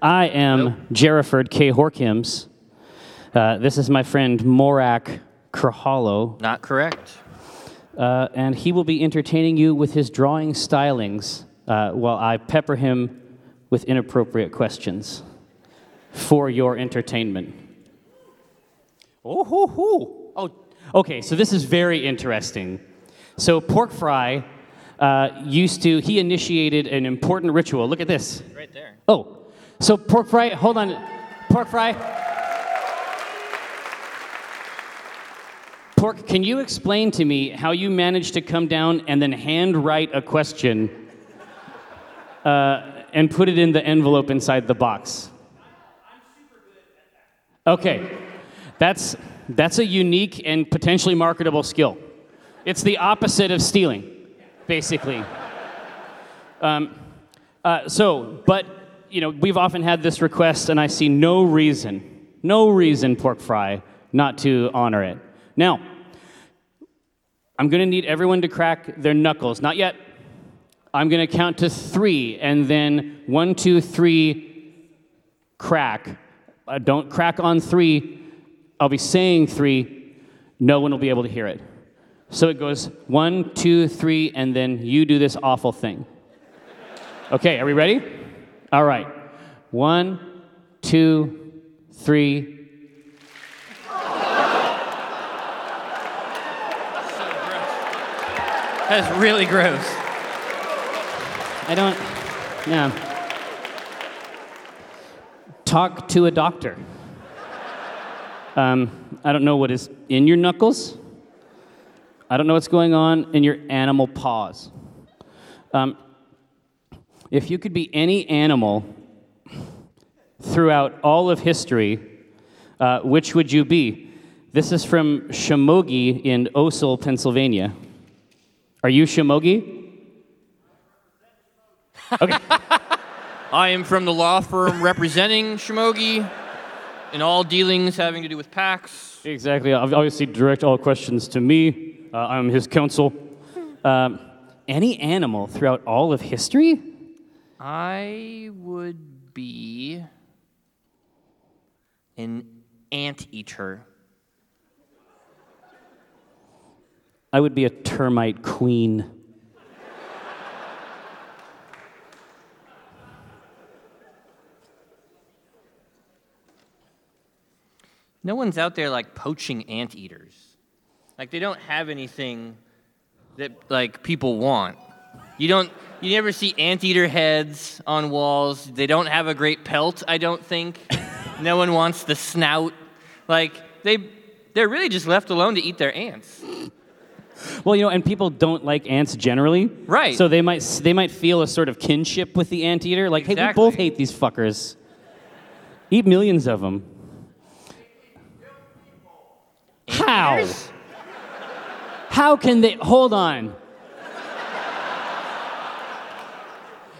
I am Jeriford K. Horkims. Uh, this is my friend Morak Krahalo, Not correct. uh, and he will be entertaining you with his drawing stylings uh, while I pepper him with inappropriate questions for your entertainment. Oh, hoo, hoo. oh, okay. So this is very interesting. So Pork Fry uh, used to. He initiated an important ritual. Look at this. Right there. Oh, so Pork Fry. Hold on, Pork Fry. Pork, can you explain to me how you managed to come down and then handwrite a question uh, and put it in the envelope inside the box? Okay, that's that's a unique and potentially marketable skill. It's the opposite of stealing, basically. Um, uh, so, but you know, we've often had this request, and I see no reason, no reason, pork fry, not to honor it. Now, I'm going to need everyone to crack their knuckles. Not yet. I'm going to count to three, and then one, two, three, crack. Uh, don't crack on three. I'll be saying three. No one will be able to hear it. So it goes one, two, three, and then you do this awful thing. Okay, are we ready? All right. One, two, three. That's really gross. I don't. Yeah. Talk to a doctor. Um, I don't know what is in your knuckles. I don't know what's going on in your animal paws. Um, if you could be any animal throughout all of history, uh, which would you be? This is from Shamogi in Osel, Pennsylvania. Are you Shamogi? Okay. I am from the law firm representing Shimogi in all dealings having to do with PAX. Exactly. Ob- Obviously, direct all questions to me. Uh, I'm his counsel. Um, any animal throughout all of history? I would be an anteater. I would be a termite queen. No one's out there like poaching anteaters. Like they don't have anything that like people want. You don't you never see anteater heads on walls. They don't have a great pelt, I don't think. no one wants the snout. Like they they're really just left alone to eat their ants. Well, you know, and people don't like ants generally. Right. So they might they might feel a sort of kinship with the anteater. Like, hey, we both hate these fuckers. Eat millions of them. How? How can they hold on?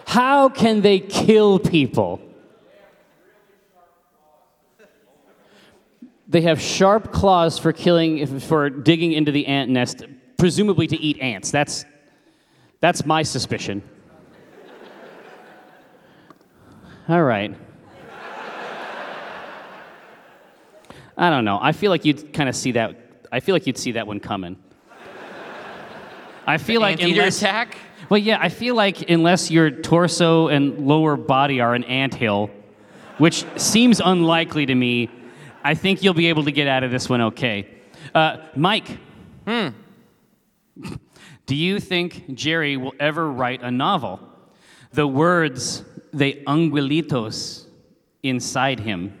How can they kill people? They have sharp claws for killing, for digging into the ant nest, presumably to eat ants. That's, that's my suspicion. All right. I don't know. I feel like you'd kind of see that. I feel like you'd see that one coming. I feel like Anteater unless, attack? Well, yeah, I feel like unless your torso and lower body are an anthill, which seems unlikely to me, I think you'll be able to get out of this one okay. Uh, Mike. Hmm. Do you think Jerry will ever write a novel? The words, the anguilitos inside him.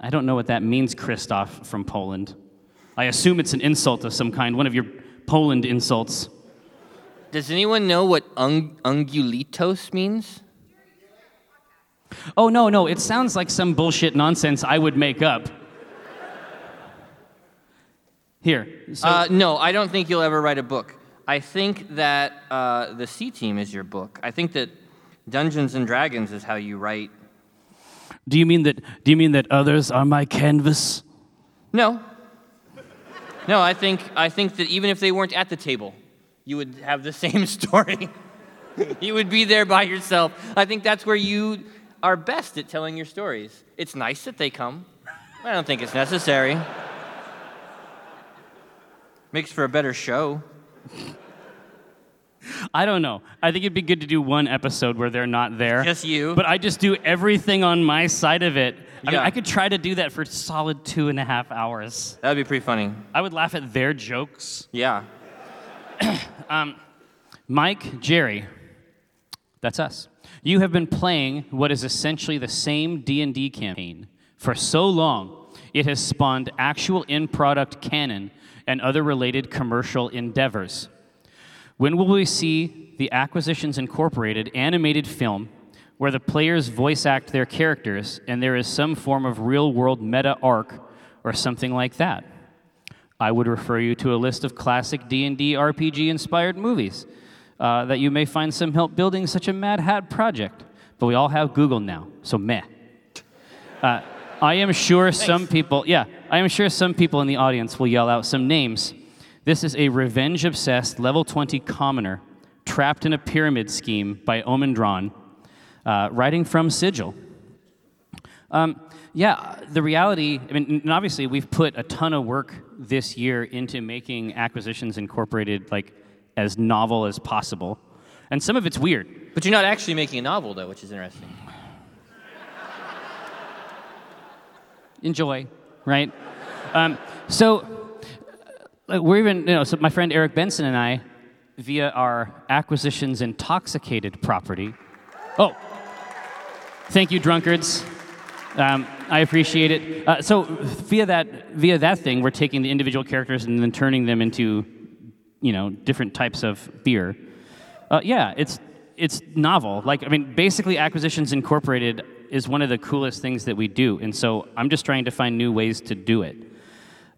I don't know what that means, Christoph from Poland. I assume it's an insult of some kind, one of your Poland insults. Does anyone know what ung- ungulitos means? Oh, no, no, it sounds like some bullshit nonsense I would make up. Here. So, uh, no, I don't think you'll ever write a book. I think that uh, the C Team is your book. I think that Dungeons and Dragons is how you write. do you mean that do you mean that others are my canvas? No, no, I think I think that even if they weren't at the table, you would have the same story. you would be there by yourself. I think that's where you are best at telling your stories. It's nice that they come. I don't think it's necessary. Makes for a better show. I don't know. I think it'd be good to do one episode where they're not there. Just you. But I just do everything on my side of it. I mean, Yeah. I could try to do that for solid two and a half hours. That'd be pretty funny. I would laugh at their jokes. Yeah. Um, Mike, Jerry, that's us. You have been playing what is essentially the same D&D campaign for so long. It has spawned actual in-product canon and other related commercial endeavors. When will we see the Acquisitions Incorporated animated film where the players voice act their characters and there is some form of real-world meta arc or something like that? I would refer you to a list of classic D&D RPG inspired movies uh, that you may find some help building such a Mad Hat project. But we all have Google now, so meh. Uh, I am sure some people, yeah, I am sure some people in the audience will yell out some names. This is a revenge obsessed level 20 commoner trapped in a pyramid scheme by Omin Dran, uh, writing from Sigil. Um, yeah, the reality, I mean, and obviously we've put a ton of work this year into making Acquisitions Incorporated like as novel as possible. And some of it's weird. But you're not actually making a novel, though, which is interesting. Enjoy, right? Um, so uh, we're even, you know, so my friend Eric Benson and I, via our Acquisitions Intoxicated property. Oh, thank you, drunkards. Um, I appreciate it. Uh, so via that via that thing, we're taking the individual characters and then turning them into, you know, different types of beer. Uh, yeah, it's it's novel. Like I mean, basically, Acquisitions Incorporated is one of the coolest things that we do, and so I'm just trying to find new ways to do it.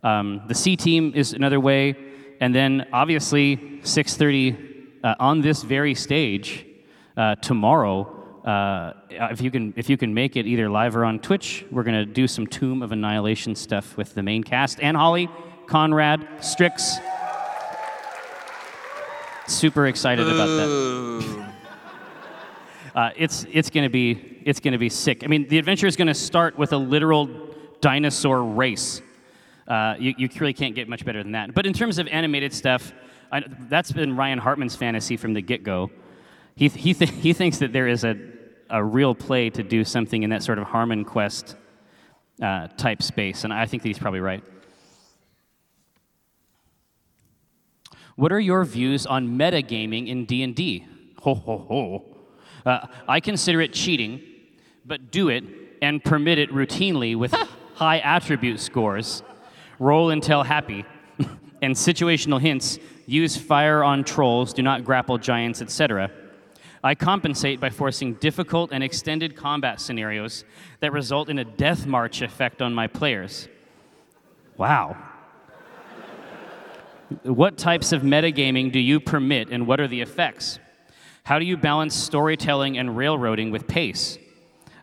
Um, the C team is another way, and then obviously 6:30 uh, on this very stage uh, tomorrow. Uh, if you can, if you can make it either live or on Twitch, we're gonna do some Tomb of Annihilation stuff with the main cast and Holly, Conrad, Strix. Super excited about that. Uh, it's it's gonna be it's gonna be sick. I mean, the adventure is gonna start with a literal dinosaur race. Uh, you, you really can't get much better than that. But in terms of animated stuff, I, that's been Ryan Hartman's fantasy from the get-go. He he th- he thinks that there is a a real play to do something in that sort of Harmon Quest uh, type space, and I think that he's probably right. What are your views on metagaming in D&D? Ho, ho, ho. Uh, I consider it cheating, but do it and permit it routinely with high attribute scores. Roll until happy. and situational hints use fire on trolls, do not grapple giants, etc. I compensate by forcing difficult and extended combat scenarios that result in a death march effect on my players. Wow. What types of metagaming do you permit and what are the effects? How do you balance storytelling and railroading with pace?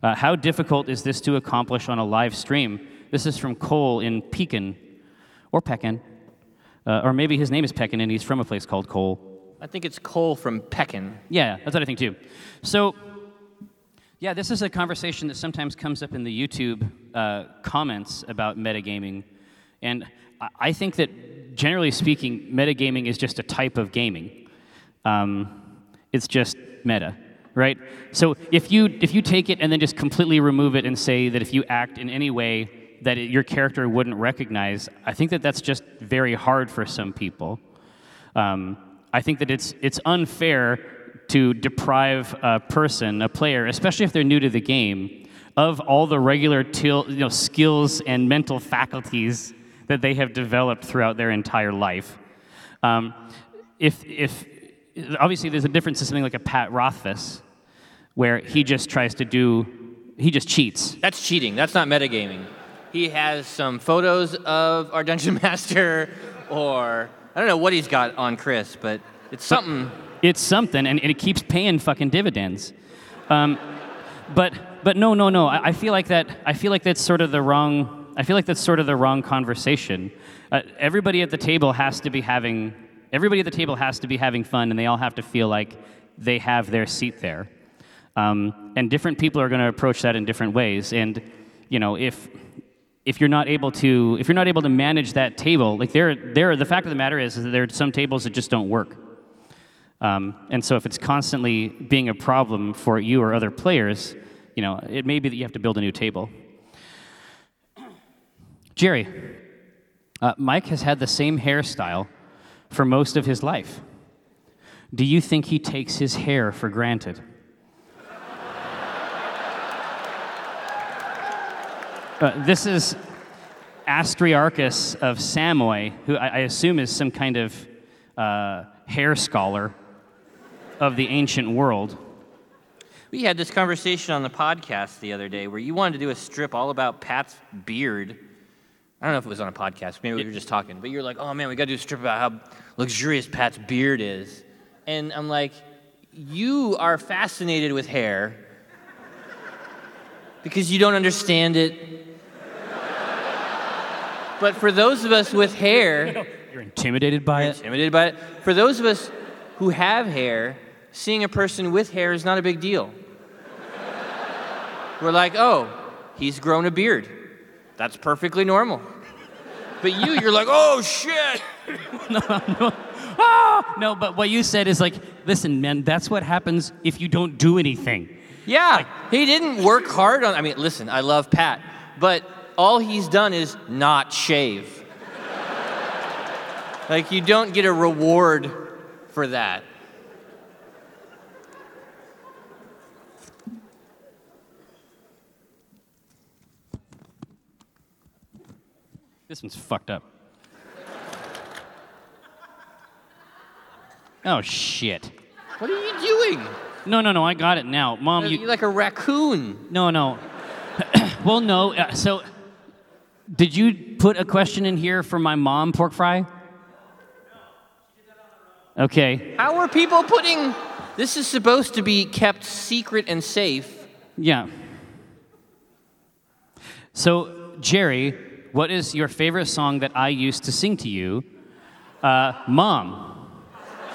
Uh, how difficult is this to accomplish on a live stream? This is from Cole in Pekin, or Pekin. Uh, or maybe his name is Pekin and he's from a place called Cole. I think it's Cole from Pekin. Yeah, that's what I think too. So, yeah, this is a conversation that sometimes comes up in the YouTube uh, comments about metagaming. And I- think that generally speaking, metagaming is just a type of gaming. Um, it's just meta, right? So if you, if you take it and then just completely remove it and say that if you act in any way that it, your character wouldn't recognize, I think that that's just very hard for some people. Um, I think that it's, it's unfair to deprive a person, a player, especially if they're new to the game, of all the regular til- you know, skills and mental faculties that they have developed throughout their entire life. Um, if, if, obviously, there's a difference to something like a Pat Rothfuss, where he just tries to do, he just cheats. That's cheating. That's not metagaming. He has some photos of our dungeon master, or I don't know what he's got on Chris, but it's something. It's something, and it keeps paying fucking dividends. Um, but but no no no. I, I feel like that. I feel like that's sort of the wrong. I feel like that's sort of the wrong conversation. Uh, everybody at the table has to be having. Everybody at the table has to be having fun, and they all have to feel like they have their seat there. Um, and different people are going to approach that in different ways. And, you know, if if you're not able to if you're not able to manage that table, like there there the fact of the matter is, is that there are some tables that just don't work. Um, and so if it's constantly being a problem for you or other players, you know, it may be that you have to build a new table. Jerry, uh, Mike has had the same hairstyle for most of his life. Do you think he takes his hair for granted? Uh, this is Astriarchus of Samoy, who I, I assume is some kind of uh, hair scholar of the ancient world. We had this conversation on the podcast the other day where you wanted to do a strip all about Pat's beard. I don't know if it was on a podcast, maybe we were just talking, but you're like, oh man, we got to do a strip about how luxurious Pat's beard is. And I'm like, you are fascinated with hair because you don't understand it. But for those of us with hair, You're intimidated by it? intimidated by it. For those of us who have hair, seeing a person with hair is not a big deal. We're like, oh, he's grown a beard. That's perfectly normal. But you, you're like, oh shit. no, no. Ah! No, but what you said is like, listen, man, that's what happens if you don't do anything. Yeah, he didn't work hard on. I mean, listen, I love Pat, but all he's done is not shave. like, you don't get a reward for that. This one's fucked up. Oh, shit. What are you doing? No, no, no, I got it now. Mom, You're you. like a raccoon. No, no. well, no. Uh, so, did you put a question in here for my mom, pork fry? Okay. How are people putting. This is supposed to be kept secret and safe. Yeah. So, Jerry, what is your favorite song that I used to sing to you? Uh, Mom.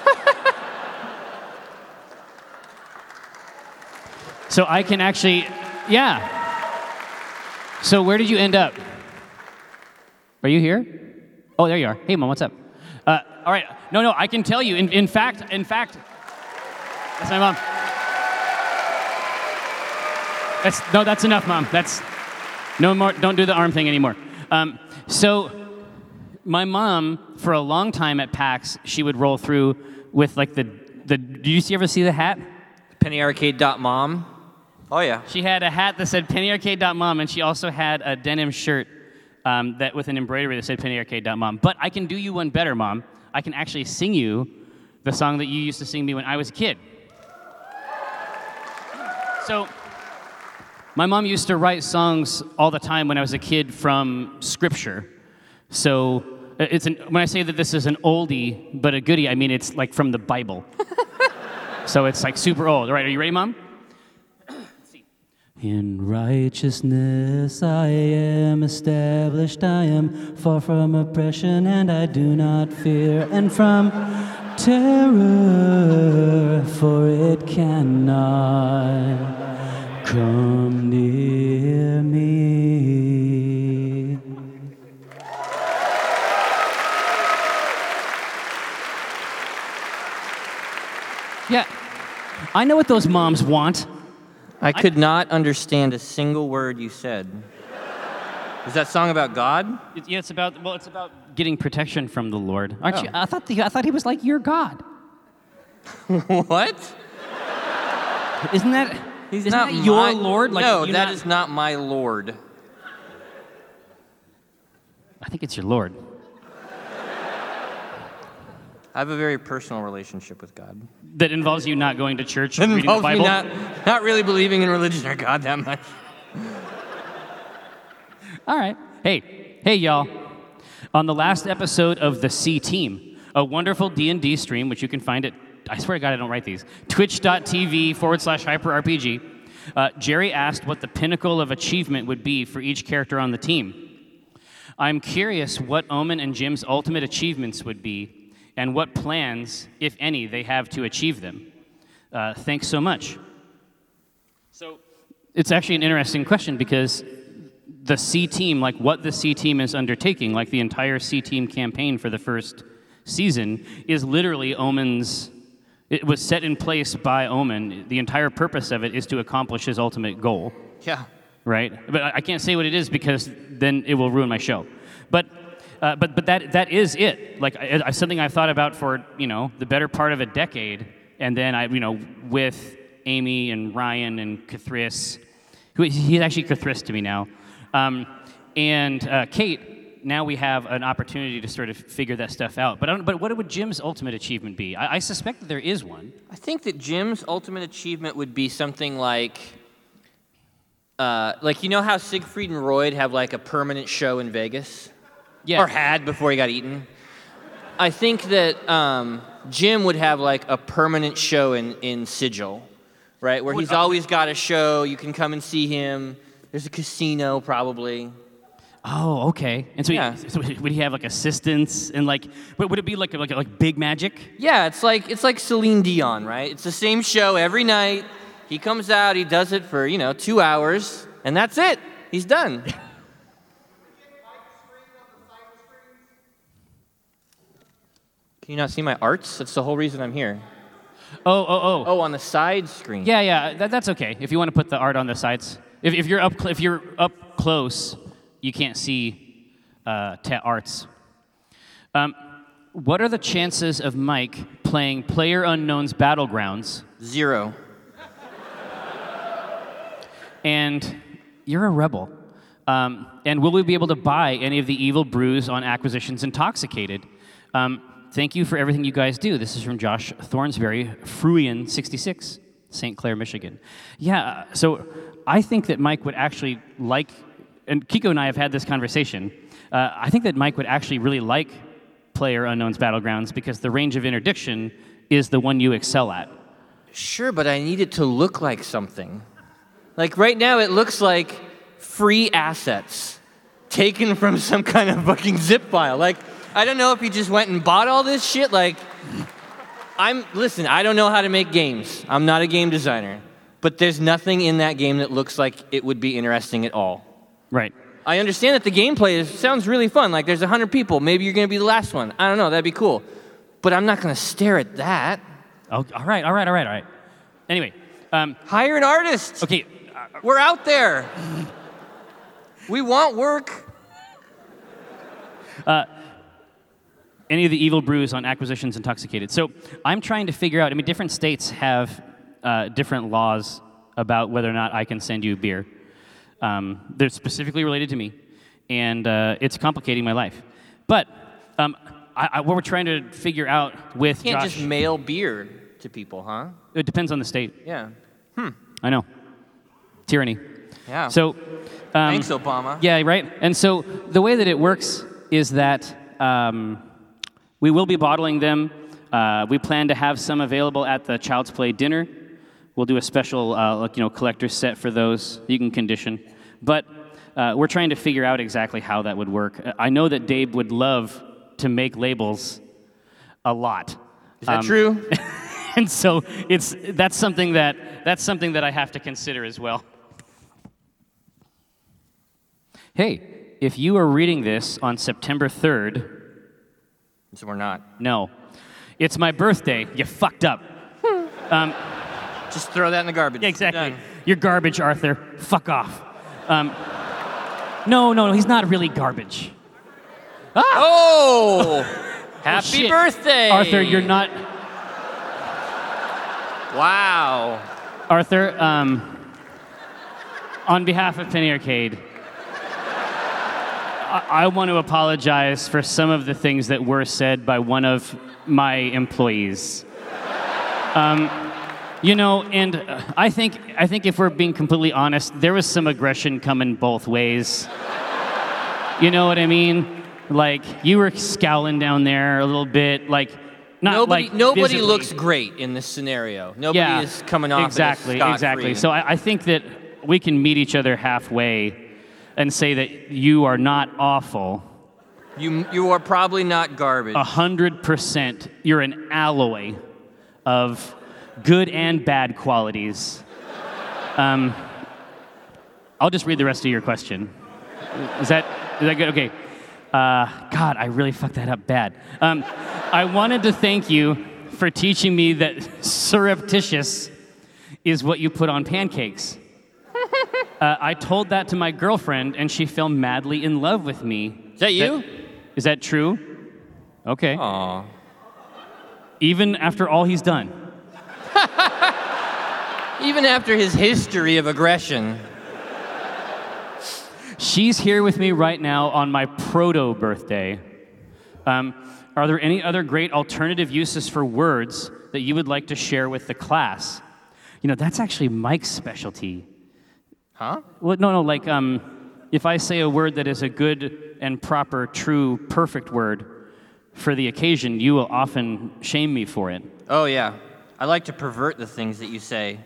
so I can actually, yeah. So where did you end up? Are you here? Oh, there you are. Hey, Mom, what's up? Uh, all right. No, no, I can tell you. In, in fact, in fact, that's my mom. That's no, that's enough, mom. That's no more. Don't do the arm thing anymore. Um, so, my mom, for a long time at PAX, she would roll through with like the the. Did you see, ever see the hat? Pennyarcade.mom. Oh, yeah. She had a hat that said pennyarcade.mom, and she also had a denim shirt um, that with an embroidery that said pennyarcade.mom. But I can do you one better, mom. I can actually sing you the song that you used to sing me when I was a kid. So, my mom used to write songs all the time when I was a kid from scripture. So, uh, it's an, when I say that this is an oldie but a goodie, I mean it's like from the Bible. so it's like super old. All right, are you ready, mom? In righteousness I am established, I am far from oppression, and I do not fear, and from terror, for it cannot come near me. Yeah, I know what those moms want. I could not understand a single word you said. Is that song about God? It- yeah, it's about well, it's about getting protection from the Lord. Aren't Oh. you? I thought the, I thought he was like your God. what? Isn't that? He's isn't not that your my- Lord? Like, no, that not- is not my Lord. I think it's your Lord. I have a very personal relationship with God. That involves you not going to church, It reading the involves me Bible. not, not really believing in religion or God that much. All right. Hey, hey, y'all. On the last episode of the C Team, a wonderful D and D stream, which you can find at I swear to God I don't write these twitch.tv forward slash hyper RPG. Uh, Jerry asked what the pinnacle of achievement would be for each character on the team. I'm curious what Omin and Jim's ultimate achievements would be, and what plans, if any, they have to achieve them. Uh, thanks so much. So it's actually an interesting question because the C team, like what the C team is undertaking, like the entire C team campaign for the first season, is literally Omin's. It was set in place by Omin. The entire purpose of it is to accomplish his ultimate goal, Yeah. right? But I can't say what it is because then it will ruin my show. But uh, but but that that is it. Like I, I, something I've thought about for you know the better part of a decade, and then I you know with Amy and Ryan and Cathris, who he's actually Cathris to me now, um, and uh, Kate. Now we have an opportunity to sort of figure that stuff out. But but what would Jim's ultimate achievement be? I, I suspect that there is one. I think that Jim's ultimate achievement would be something like, uh, like you know how Siegfried and Roy have like a permanent show in Vegas, Yeah. or had before he got eaten. I think that um, Jim would have like a permanent show in in Sigil, right, where he's always got a show. You can come and see him. There's a casino probably. Oh, okay. And so, Yeah. he, so would he have like assistants and like? But would it be like like like big magic? Yeah, it's like it's like Celine Dion, right? It's the same show every night. He comes out, he does it for, you know, 2 hours, and that's it. He's done. Can you not see my arts? That's the whole reason I'm here. Oh, oh, oh. Oh, on the side screen. Yeah, yeah. That, that's okay. If you want to put the art on the sides, if, if you're up cl- if you're up close, you can't see uh, ta- arts. Um, what are the chances of Mike playing Player Unknown's Battlegrounds? Zero. And you're a rebel. Um, and will we be able to buy any of the evil brews on Acquisitions Intoxicated? Um, thank you for everything you guys do. This is from Josh Thornsberry, Fruian66, St. Clair, Michigan. Yeah, so I think that Mike would actually like, and Kiko and I have had this conversation. Uh, I think that Mike would actually really like Player Unknown's Battlegrounds because the range of interdiction is the one you excel at. Sure, but I need it to look like something. Like right now, it looks like free assets taken from some kind of fucking zip file. Like, I don't know if he just went and bought all this shit. Like, I'm, listen, I don't know how to make games. I'm not a game designer. But there's nothing in that game that looks like it would be interesting at all. Right. I understand that the gameplay is, sounds really fun. Like, there's 100 people. Maybe you're going to be the last one. I don't know. That'd be cool. But I'm not going to stare at that. Oh, all right, all right, all right, all right. Anyway, um, Hire an artist. okay, We're out there. We want work. Any of the evil brews on acquisitions intoxicated. So I'm trying to figure out. I mean, different states have uh, different laws about whether or not I can send you beer. Um, they're specifically related to me, and uh, it's complicating my life. But um, I, I, what we're trying to figure out with you Can't Josh, just mail beer to people, huh? it depends on the state. Yeah. Hmm. I know, tyranny. Yeah. So, um, Thanks, Obama. Yeah, right. And so the way that it works is that um, we will be bottling them. Uh, we plan to have some available at the Child's Play dinner. We'll do a special, uh, like, you know, collector set for those. You can condition, but uh, we're trying to figure out exactly how that would work. Uh, I know that Dave would love to make labels a lot. Is that Um, true? and so it's that's something that that's something that I have to consider as well. Hey, if you are reading this on September 3rd, so we're not. no. It's my birthday. You fucked up. Just throw that in the garbage. Yeah, exactly. Done. You're garbage, Arthur. Fuck off. Um, no, no, no, he's not really garbage. Oh! Happy Shit. birthday! Arthur, you're not. Wow. Arthur, um, on behalf of Penny Arcade, I, I want to apologize for some of the things that were said by one of my employees. Um, you know, and uh, I think I think if we're being completely honest, there was some aggression coming both ways. You know what I mean? Like you were scowling down there a little bit, like not Nobody, like nobody visibly. looks great in this scenario. Nobody yeah, is coming off exactly, exactly. scot-free. So I, I think that we can meet each other halfway and say that you are not awful. you, you are probably not garbage. A hundred percent, you're an alloy of good and bad qualities. Um, I'll just read the rest of your question. Is that is that good? Okay. Uh, God, I really fucked that up bad. Um, I wanted to thank you for teaching me that surreptitious is what you put on pancakes. Uh, I told that to my girlfriend, and she fell madly in love with me. Is that you? Is that true? Okay. Aw. Even after all he's done. Even after his history of aggression. She's here with me right now on my proto birthday. Um, are there any other great alternative uses for words that you would like to share with the class? You know, that's actually Mike's specialty. Huh? Well, no, no, like um, if I say a word that is a good and proper, true, perfect word for the occasion, you will often shame me for it. Oh, yeah. I like to pervert the things that you say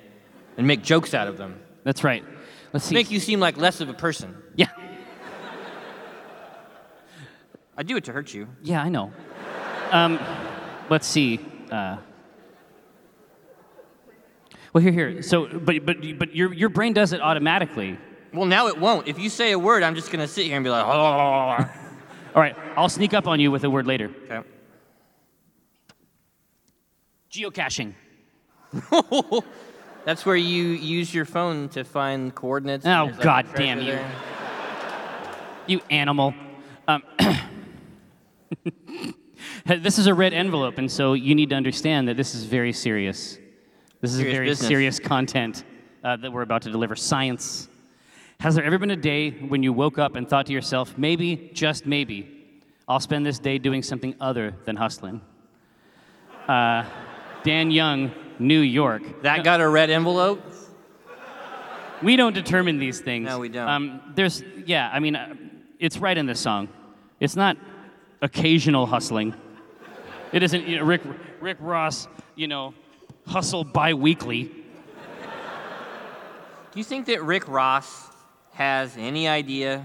and make jokes out of them. That's right. Let's see. Make you seem like less of a person. Yeah, I do it to hurt you. yeah, I know. Um, let's see. Uh, well, here, here. So, but, but, but your, your brain does it automatically. Well, now it won't. If you say a word, I'm just going to sit here and be like, oh. All right, I'll sneak up on you with a word later. okay. Geocaching. That's where you use your phone to find coordinates. Oh, like, God damn you. there. You animal. Um, this is a red envelope, and so you need to understand that this is very serious. This is Serious very business. serious content uh, that we're about to deliver. Science. Has there ever been a day when you woke up and thought to yourself, maybe, just maybe, I'll spend this day doing something other than hustling? Uh, Dan Young, New York. That got a red envelope? We don't determine these things. No, we don't. Um, there's, yeah, I mean, uh, it's right in this song. It's not occasional hustling. It isn't you know, Rick, Rick Ross, you know, hustle bi-weekly. Do you think that Rick Ross has any idea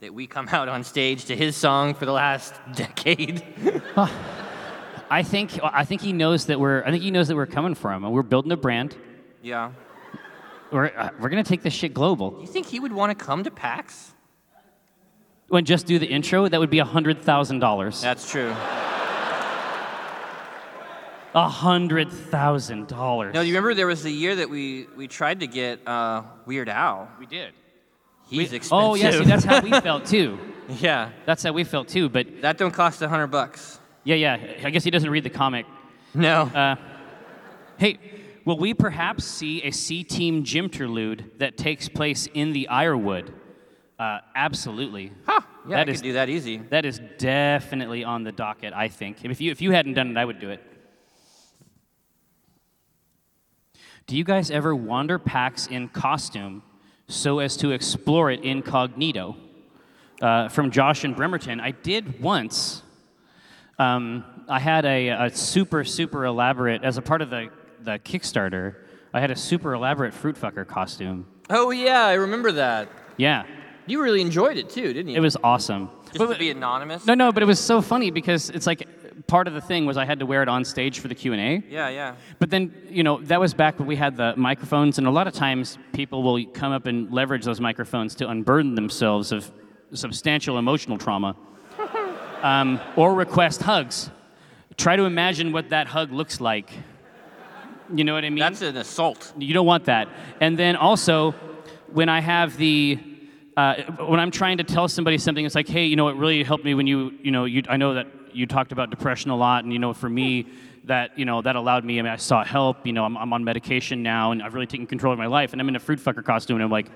that we come out on stage to his song for the last decade? I think, I think he knows that we're, I think he knows that we're coming for him, and we're building a brand. yeah. We're, uh, we're gonna take this shit global. You think he would want to come to PAX? When just do the intro, that would be hundred thousand dollars. That's true. A hundred thousand dollars. No, you remember there was the year that we, we tried to get uh, Weird Al? we did. He's expensive. Oh yeah, see, that's how we felt too. yeah. That's how we felt too. But That don't cost a hundred bucks. yeah, yeah. I guess he doesn't read the comic. No. Uh, hey, will we perhaps see a C Team Jimterlude that takes place in the Ironwood? Uh, absolutely. huh. Yeah, that I is- could do that easy. That is definitely on the docket. I think. If you if you hadn't done it, I would do it. Do you guys ever wander PAX in costume so as to explore it incognito? Uh, from Josh and Bremerton, I did once. Um, I had a, a super, super elaborate, as a part of the, the Kickstarter, I had a super elaborate fruit fucker costume. Oh, yeah, I remember that. Yeah, You really enjoyed it too, didn't you? it was awesome. Just But- to be anonymous? no, no, but it was so funny because it's like part of the thing was I had to wear it on stage for the Q&A. Yeah, yeah. But then, you know, that was back when we had the microphones, and a lot of times people will come up and leverage those microphones to unburden themselves of substantial emotional trauma um, or request hugs. Try to imagine what that hug looks like. You know what I mean? That's an assault. You don't want that. And then also, when I have the, uh, when I'm trying to tell somebody something, it's like, hey, you know, it really helped me when you, you know, you, I know that you talked about depression a lot, and you know, for me, that you know, that allowed me. I mean, I sought help. You know, I'm, I'm on medication now, and I've really taken control of my life. And I'm in a fruit fucker costume, and I'm like,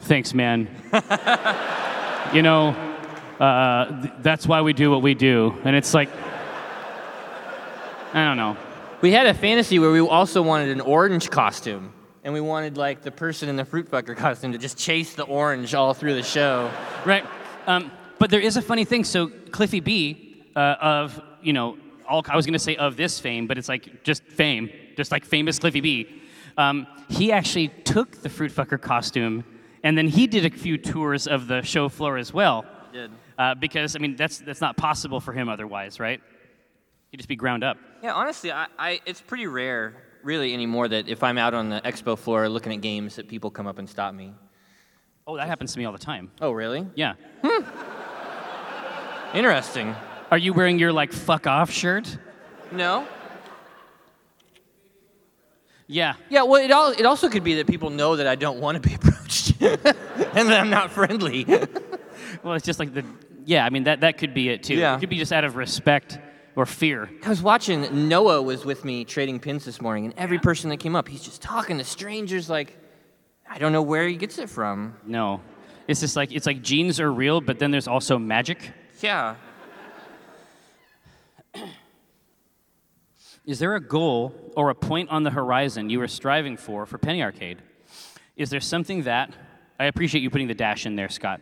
thanks, man. you know, uh, th- that's why we do what we do. And it's like, I don't know. We had a fantasy where we also wanted an orange costume. And we wanted like the person in the fruit fucker costume to just chase the orange all through the show. Right. Um, but there is a funny thing. So Cliffy B uh, of you know all I was going to say of this fame, but it's like just fame, just like famous Cliffy B. Um, he actually took the fruit fucker costume, and then he did a few tours of the show floor as well. Did. Uh, because I mean that's that's not possible for him otherwise, right? He'd just be ground up. Yeah, honestly, I, I, it's pretty rare, really, anymore that if I'm out on the expo floor looking at games, that people come up and stop me. Oh, that happens to me all the time. Oh, really? Yeah. Interesting. Are you wearing your like fuck off shirt? No. Yeah. Yeah, well, it, all, it also could be that people know that I don't want to be approached and that I'm not friendly. Well, it's just like the yeah. I mean that that could be it too. Yeah. It could be just out of respect or fear. I was watching, Noah was with me trading pins this morning, and every person that came up, he's just talking to strangers like, I don't know where he gets it from. No, it's just like it's like genes are real, but then there's also magic. Yeah. Is there a goal or a point on the horizon you are striving for for Penny Arcade? Is there something that I appreciate you putting the dash in there, Scott?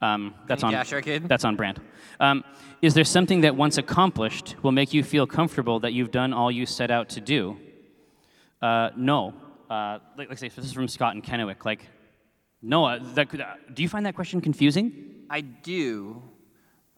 Um, that's on Dash Arcade? That's on brand. Um, is there something that once accomplished will make you feel comfortable that you've done all you set out to do? Uh, no. Uh, like, like say, this is from Scott and Kennewick. Like, no. Uh, that, could- uh, do you find that question confusing? I do.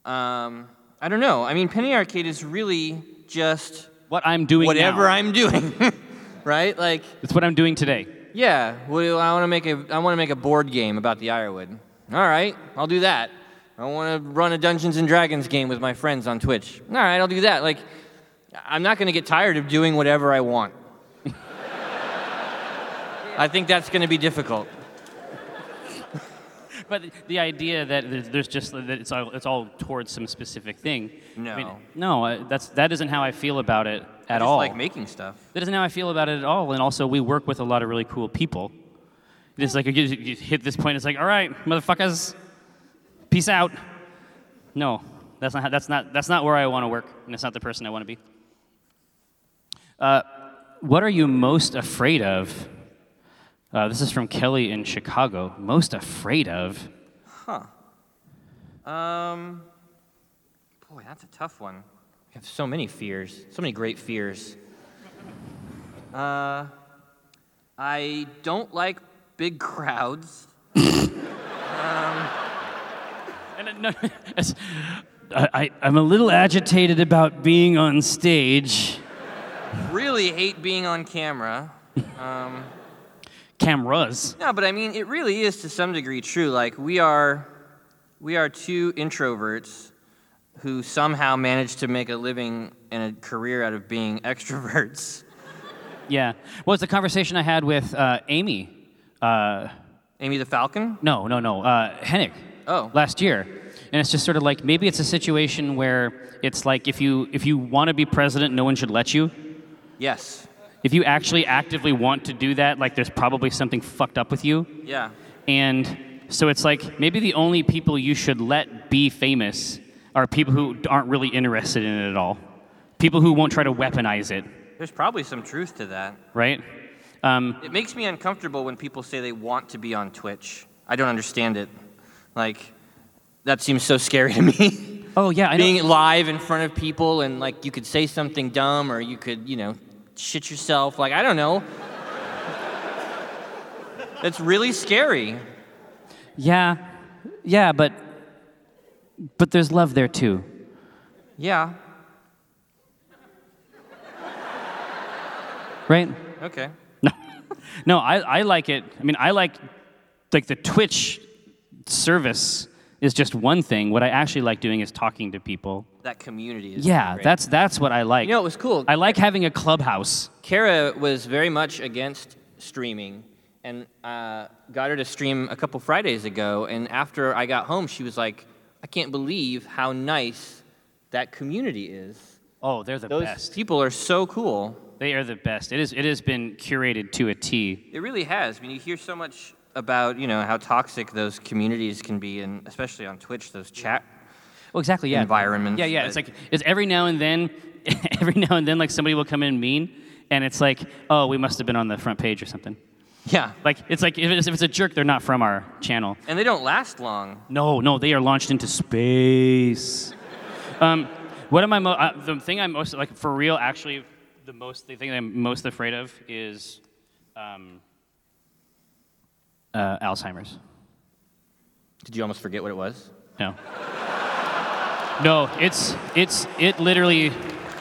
Um, I don't know. I mean, Penny Arcade is really just What I'm doing whatever now. I'm doing, right? Like, It's what I'm doing today. yeah, well, I want to make a I want to make a board game about the Ironwood. All right, I'll do that. I want to run a Dungeons and Dragons game with my friends on Twitch. All right, I'll do that. Like, I'm not going to get tired of doing whatever I want. I think that's going to be difficult. But the idea that there's, there's just that it's all, it's all towards some specific thing. I mean, No. no, that's that isn't how I feel about it at all. like making stuff. that isn't how I feel about it at all. And also, we work with a lot of really cool people. It's like you, you hit this point. It's like, all right, motherfuckers, peace out. No, that's not how- that's not that's not where I want to work, and it's not the person I want to be. Uh, what are you most afraid of? Uh, this is from Kelly in Chicago. Most afraid of? Huh. Um, boy, that's a tough one. I have so many fears, so many great fears. Uh, I don't like big crowds. um, And, uh, no, I, I'm a little agitated about being on stage. Really hate being on camera. Cameras. No, but I mean, it really is to some degree true. Like we are, we are two introverts who somehow managed to make a living and a career out of being extroverts. Yeah. Well, it's a conversation I had with uh, Amy. Uh, Amy the Falcon. no, no, no. Uh, Hennig. Oh. Last year, and it's just sort of like maybe it's a situation where it's like if you if you want to be president, no one should let you. Yes. If you actually actively want to do that, like there's probably something fucked up with you. Yeah. And so it's like maybe the only people you should let be famous are people who aren't really interested in it at all. People who won't try to weaponize it, There's probably some truth to that. right? Um, It makes me uncomfortable when people say they want to be on Twitch. I don't understand it. Like, that seems so scary to me. oh yeah, I Being know. live in front of people and like you could say something dumb or you could, you know, shit yourself. Like, I don't know. That's really scary. Yeah, yeah, but but there's love there too. Yeah. right? Okay. No, no, I, I like it. I mean, I like like the Twitch service is just one thing. What I actually like doing is talking to people. That community is Yeah, great. that's that's what I like. You know, it was cool. I like having a clubhouse. Kara was very much against streaming and uh, got her to stream a couple Fridays ago. And after I got home, she was like, I can't believe how nice that community is. Oh, they're the Those best. people are so cool. They are the best. It is. It has been curated to a T. It really has. I mean, you hear so much about you know how toxic those communities can be, and especially on Twitch, those chat. Well, exactly. Yeah. Environments, Yeah, yeah. It's like it's every now and then, every now and then, like somebody will come in mean, and it's like, oh, we must have been on the front page or something. Yeah, Like it's like if it's, if it's a jerk, they're not from our channel. and they don't last long. No, no, they are launched into space. um, what am I? Mo- uh, the thing I'm most like for real, actually, the most the thing I'm most afraid of is um, uh, Alzheimer's. Did you almost forget what it was? No. No, it's it's it literally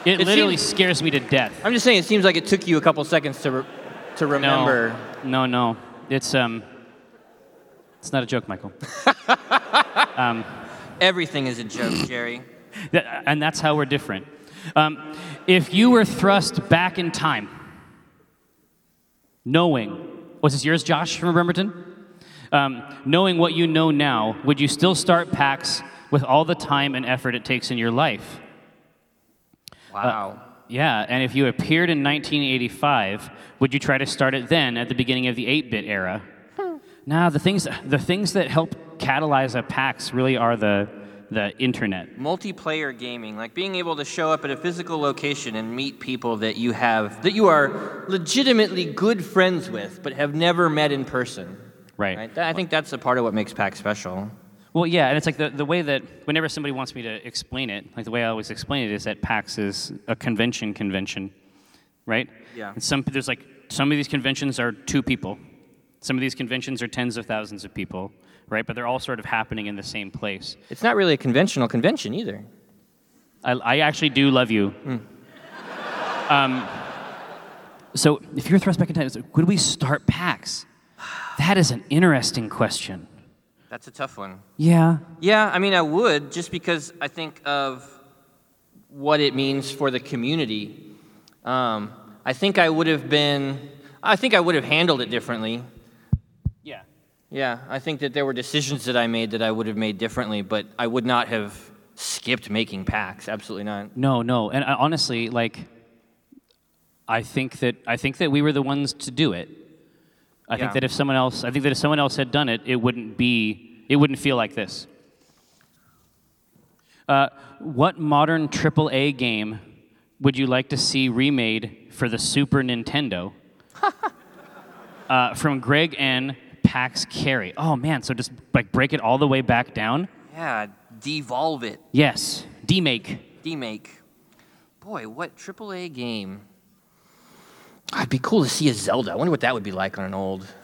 it, It literally seems- scares me to death. I'm just saying, it seems like it took you a couple seconds to re- to remember. No, no, no. It's um. It's not a joke, Michael. Everything is a joke, Jerry. Th- and that's how we're different. Um, if you were thrust back in time, knowing, was this yours, Josh from Bremerton? Um, knowing what you know now, would you still start PAX with all the time and effort it takes in your life? Wow. Yeah, and if you appeared in 1985, would you try to start it then at the beginning of the 8-bit era? Now, the things, the things that help catalyze a PAX really are the, the internet. Multiplayer gaming, like being able to show up at a physical location and meet people that you have that you are legitimately good friends with, but have never met in person. Right. Right? I think that's a part of what makes PAX special. Well, yeah, and it's like the, the way that whenever somebody wants me to explain it, like the way I always explain it is that PAX is a convention convention, right? Yeah. And some there's like some of these conventions are two people, some of these conventions are tens of thousands of people, right? But they're all sort of happening in the same place. It's not really a conventional convention either. I, I actually do love you. Um, so if you're thrust back in time, so could we start PAX? That is an interesting question. That's a tough one. Yeah. Yeah, I mean, I would just because I think of what it means for the community. Um, I think I would have been, I think I would have handled it differently. Yeah. I think that there were decisions that I made that I would have made differently, but I would not have skipped making PAX. Absolutely not. No, no, and I, honestly, like, I think that I think that we were the ones to do it. I Yeah. think that if someone else, I think that if someone else had done it, it wouldn't be, it wouldn't feel like this. Uh, what modern AAA game would you like to see remade for the Super Nintendo? uh, from Greg N. Pax carry. Oh man, so just like break it all the way back down. Yeah, devolve it, Yes, demake. demake. Boy, what AAA game? It'd be cool to see a Zelda. I wonder what that would be like on an old.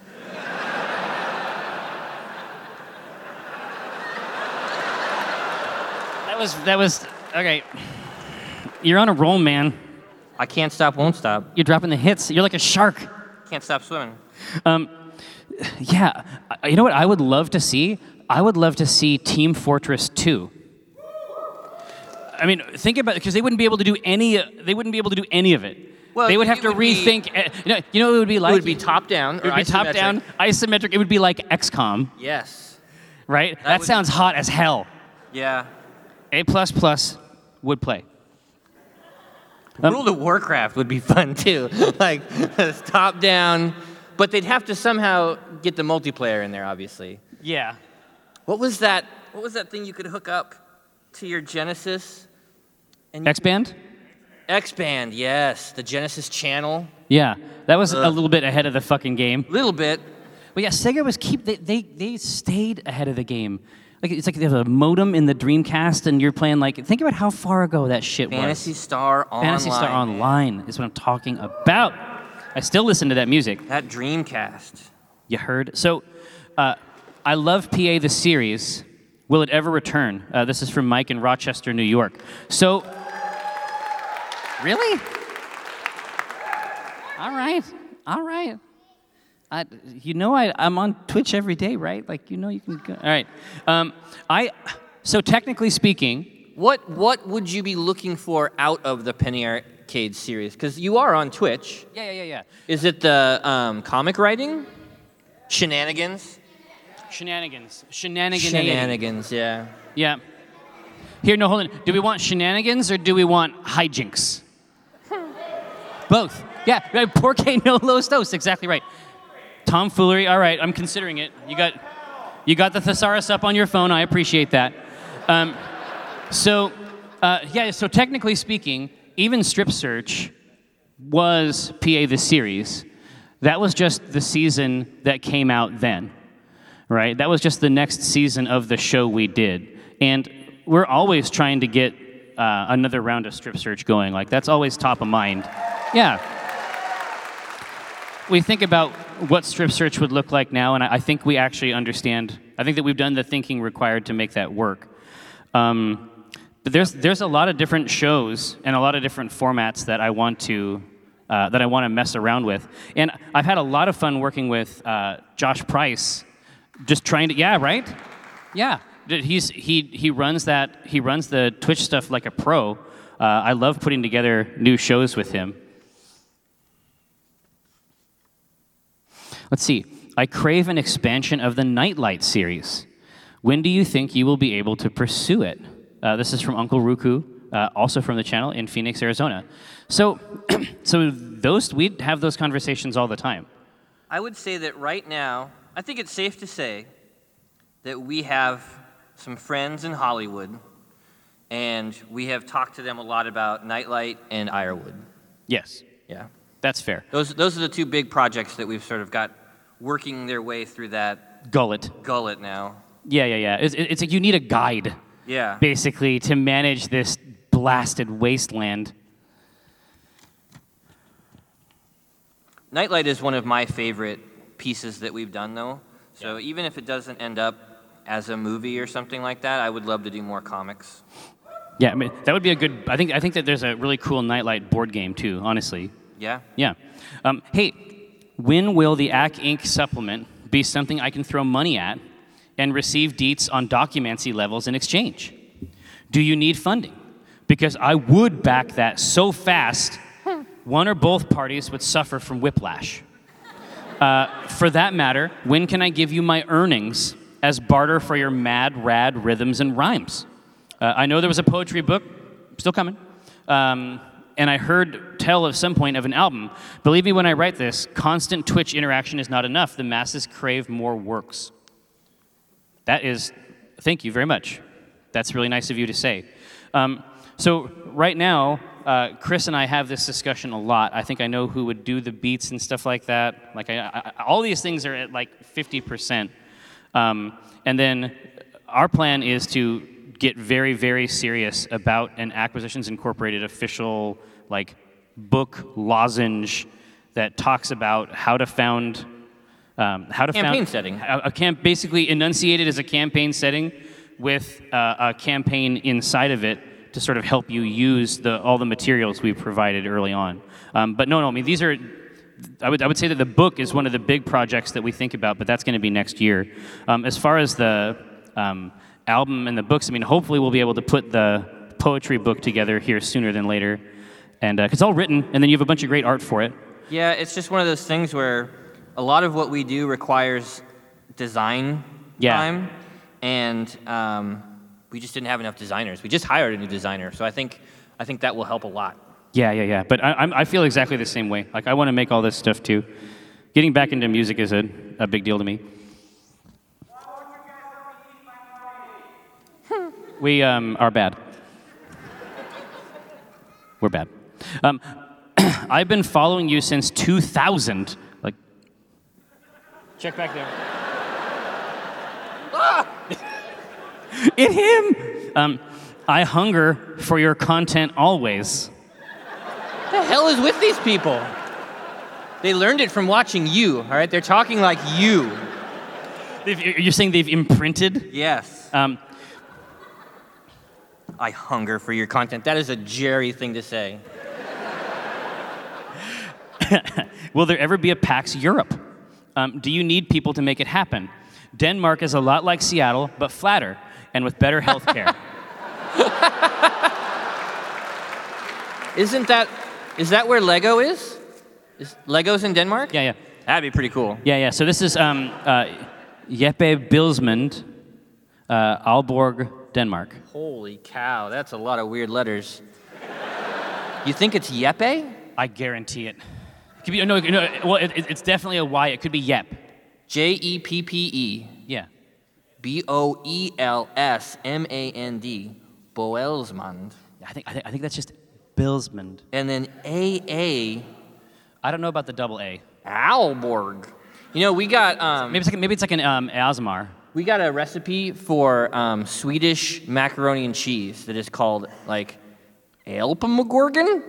That was that was okay. You're on a roll, man. I can't stop, won't stop. You're dropping the hits. You're like a shark. Can't stop swimming. Um, Yeah. You know what I would love to see? I would love to see Team Fortress 2. I mean, think about it because they wouldn't be able to do any. They wouldn't be able to do any of it. Well, they would have to would rethink. eh, you, know, you know what it would be like? it would be top down. It would be top down, isometric. It would be like XCOM, Yes. right? That, would- sounds hot as hell. Yeah. A plus plus would play. Um, World of Warcraft would be fun too. like top down, but they'd have to somehow get the multiplayer in there. Obviously. Yeah. What was that? What was that thing you could hook up to your Genesis? And X band. X Band, yes, the Genesis channel. Yeah, that was a little bit ahead of the fucking game. A Little bit. But yeah, Sega was keep they, they they stayed ahead of the game. Like it's like there's a modem in the Dreamcast, and you're playing like think about how far ago that shit was. Phantasy. Star Online. Phantasy Star Online is what I'm talking about. I still listen to that music. That Dreamcast. You heard? So, uh, I love PA the series. Will it ever return? Uh, this is from Mike in Rochester, New York. So, really? All right, all right. I, you know, I, I'm on Twitch every day, right? Like, you know, you can go. All right. Um, I, so, technically speaking, What what would you be looking for out of the Penny Arcade series? Because you are on Twitch. yeah, yeah, yeah, yeah. Is it the um, comic writing? Shenanigans? Shenanigans. Shenanigans. Shenanigans, yeah. Yeah. Here, no, hold on. Do we want shenanigans or do we want hijinks? Both. Yeah, right, porque no los dos. Exactly right. Tomfoolery. All right, I'm considering it. You got, you got the thesaurus up on your phone. I appreciate that. Um, so, uh, yeah. So technically speaking, even Strip Search was PA the series. That was just the season that came out then right? That was just the next season of the show we did. And we're always trying to get uh, another round of strip search going. Like, that's always top of mind. Yeah. We think about what strip search would look like now, and I, I think we actually understand. I think that we've done the thinking required to make that work. Um, but there's, there's a lot of different shows and a lot of different formats that I want to uh, that I want to mess around with. And I've had a lot of fun working with uh, Josh Price just trying to yeah right? Yeah. He's he he runs that he runs the twitch stuff like a pro. Uh, i love putting together new shows with him. Let's see. I crave an expansion of the nightlight series. When do you think you will be able to pursue it uh, this is from uncle ruku uh, also from the channel in phoenix arizona so so those we have those conversations all the time I would say that right now, I think it's safe to say that we have some friends in Hollywood, and we have talked to them a lot about Nightlight and Ironwood. yes Yeah. that's fair Those, those are the two big projects that we've sort of got working their way through that gullet gullet now. Yeah, yeah, yeah. It's, it's like you need a guide, Yeah. basically, to manage this blasted wasteland. Nightlight is one of my favorite pieces that we've done, though. So even if it doesn't end up as a movie or something like that, I would love to do more comics. Yeah, I mean, that would be a good. I think I think that there's a really cool Nightlight board game too. Honestly, Yeah. yeah. Um, hey, when will the Acq Inc. supplement be something I can throw money at and receive deets on documency levels in exchange? Do you need funding? Because I would back that so fast, one or both parties would suffer from whiplash. Uh, for that matter, when can I give you my earnings as barter for your mad, rad rhythms and rhymes? Uh, I know there was a poetry book, still coming, um, and I heard tell of some point of an album. Believe me when I write this, constant Twitch interaction is not enough. The masses crave more works. That is, thank you very much. That's really nice of you to say. Um, so, right now, uh, Chris and I have this discussion a lot. I think I know who would do the beats and stuff like that. Like, I, I, all these things are at like 50%. Um, and then our plan is to get very, very serious about an Acquisitions Incorporated official, like, book lozenge that talks about how to found um, how to Campaign found, setting. A, a camp basically enunciated as a campaign setting with uh, a campaign inside of it to sort of help you use the, all the materials we provided early on. Um, but no, no, I mean these are. I would, I would say that the book is one of the big projects that we think about, but that's going to be next year. Um, as far as the um, album and the books, I mean, hopefully we'll be able to put the poetry book together here sooner than later, and because it's all written, and then you have a bunch of great art for it. Yeah, it's just one of those things where a lot of what we do requires design Yeah. time, and um, we just didn't have enough designers. We just hired a new designer, so I think I think that will help a lot. Yeah, yeah, yeah. But I, I'm, I feel exactly the same way. Like, I want to make all this stuff too. Getting back into music is a, a big deal to me. we um, are bad. We're bad. Um, I've been following you since 2000. Check back there. it him. Um, I hunger for your content always. What the hell is with these people? They learned it from watching you. All right, they're talking like you. They've, you're saying they've imprinted? Yes. Um, I hunger for your content. That is a Jerry thing to say. will there ever be a PAX Europe? Um, do you need people to make it happen? Denmark is a lot like Seattle, but flatter and with better health care. Isn't that is that where Lego is? Is Lego's in Denmark? yeah, yeah. That'd be pretty cool. Yeah, yeah. So this is um, uh, Jeppe Bilsmund, uh, Aalborg, Denmark. Holy cow, that's a lot of weird letters. You think it's Yeppe? I guarantee it. It could be, no, no, well, it, it- it's definitely a Y. It could be Yep. J E P P E Yeah. B O E L S M A N D. Boelsmand. I think, I think, I think that's just Bilsmund. And then A A I don't know about the double A. Alborg. You know, we got um, Maybe it's like, maybe it's like an um, Asmar. we got a recipe for um, Swedish macaroni and cheese that is called like Elpemagorgon.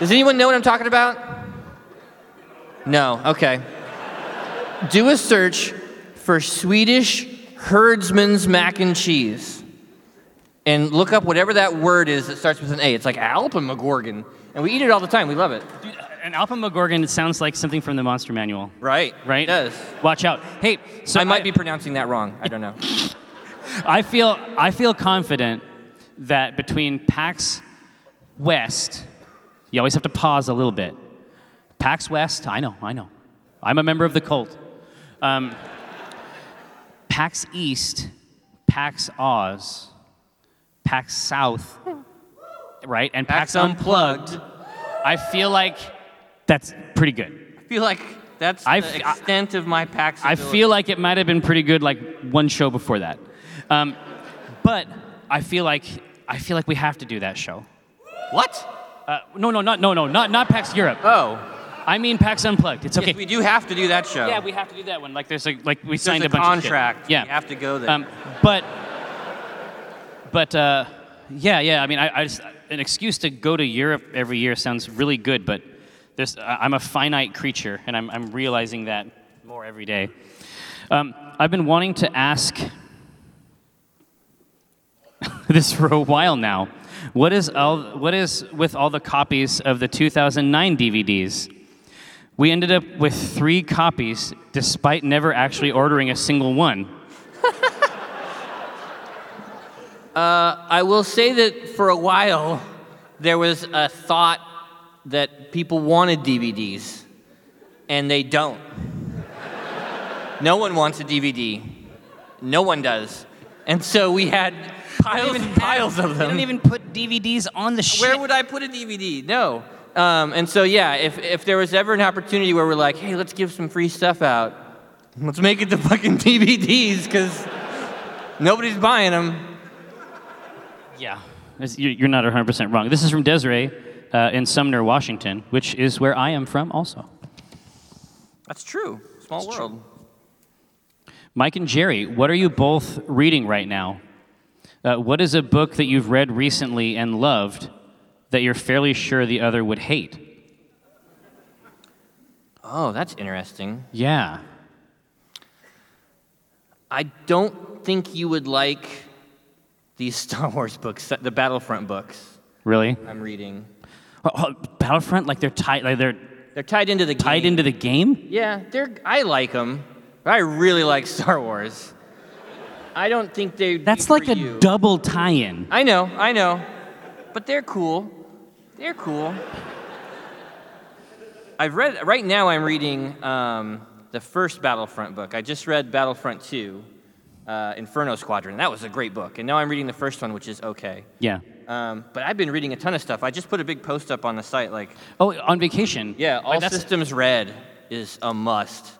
Does anyone know what I'm talking about? No. Okay. Do a search for Swedish herdsman's mac and cheese, and look up whatever that word is that starts with an A. It's like Alpemagorgon, and we eat it all the time. We love it. Dude, An Alphamogorgon sounds like something from the Monster Manual, Right. right? It does. Watch out. Hey, so I might be pronouncing that wrong. I don't know. I feel I feel confident that between PAX West, you always have to pause a little bit. PAX West, I know, I know. I'm a member of the cult. Um, PAX East, PAX Aus, PAX South, right? And PAX, PAX Unplugged. I feel like that's pretty good. I feel like that's I the f- I- extent of my PAX. I feel like it might have been pretty good like one show before that. Um, but I feel like I feel like we have to do that show. What? Uh, no, no, not no, no, not not PAX Europe. Oh. I mean PAX Unplugged. It's okay. Yes, we do have to do that show. yeah, we have to do that one. Like there's a like we signed a bunch contract. of. Yeah, We have to go there. Um, but but uh, yeah, yeah. I mean, I, I just an excuse to go to Europe every year sounds really good, but there's I'm a finite creature, and I'm I'm realizing that more every day. Um, I've been wanting to ask this for a while now. What is all, what is with all the copies of the 2009 DVDs? We ended up with three copies, despite never actually ordering a single one. Uh, I will say that for a while, there was a thought that people wanted DVDs, and they don't. no one wants a DVD. No one does. And so we had piles and piles of them. They don't even put DVDs on the shit. Where would I put a DVD? No. Um, and so, yeah, if, if there was ever an opportunity where we're like, hey, let's give some free stuff out, let's make it the fucking DVDs, because nobody's buying them. Yeah, you- you're not 100% wrong. This is from Desiree uh, in Sumner, Washington, which is where I am from also. That's true. Small world. Mike and Jerry, what are you both reading right now? Uh, what is a book that you've read recently and loved that you're fairly sure the other would hate? Oh, that's interesting. Yeah. I don't think you would like these Star Wars books, the Battlefront books Really? I'm reading. Oh, oh, Battlefront, like they're tied, like they're They're tied into the tied game. into the game. Yeah, they're. I like them. I really like Star Wars. I don't think they. That's like a you. double tie-in. I know, I know, but they're cool. They're cool. I've read. Right now, I'm reading um, the first Battlefront book. I just read Battlefront 2, uh, Inferno Squadron. That was a great book, and now I'm reading the first one, which is okay. Yeah. Um, but I've been reading a ton of stuff. I just put a big post up on the site, like, Oh, on vacation. yeah, All Systems Red is a must.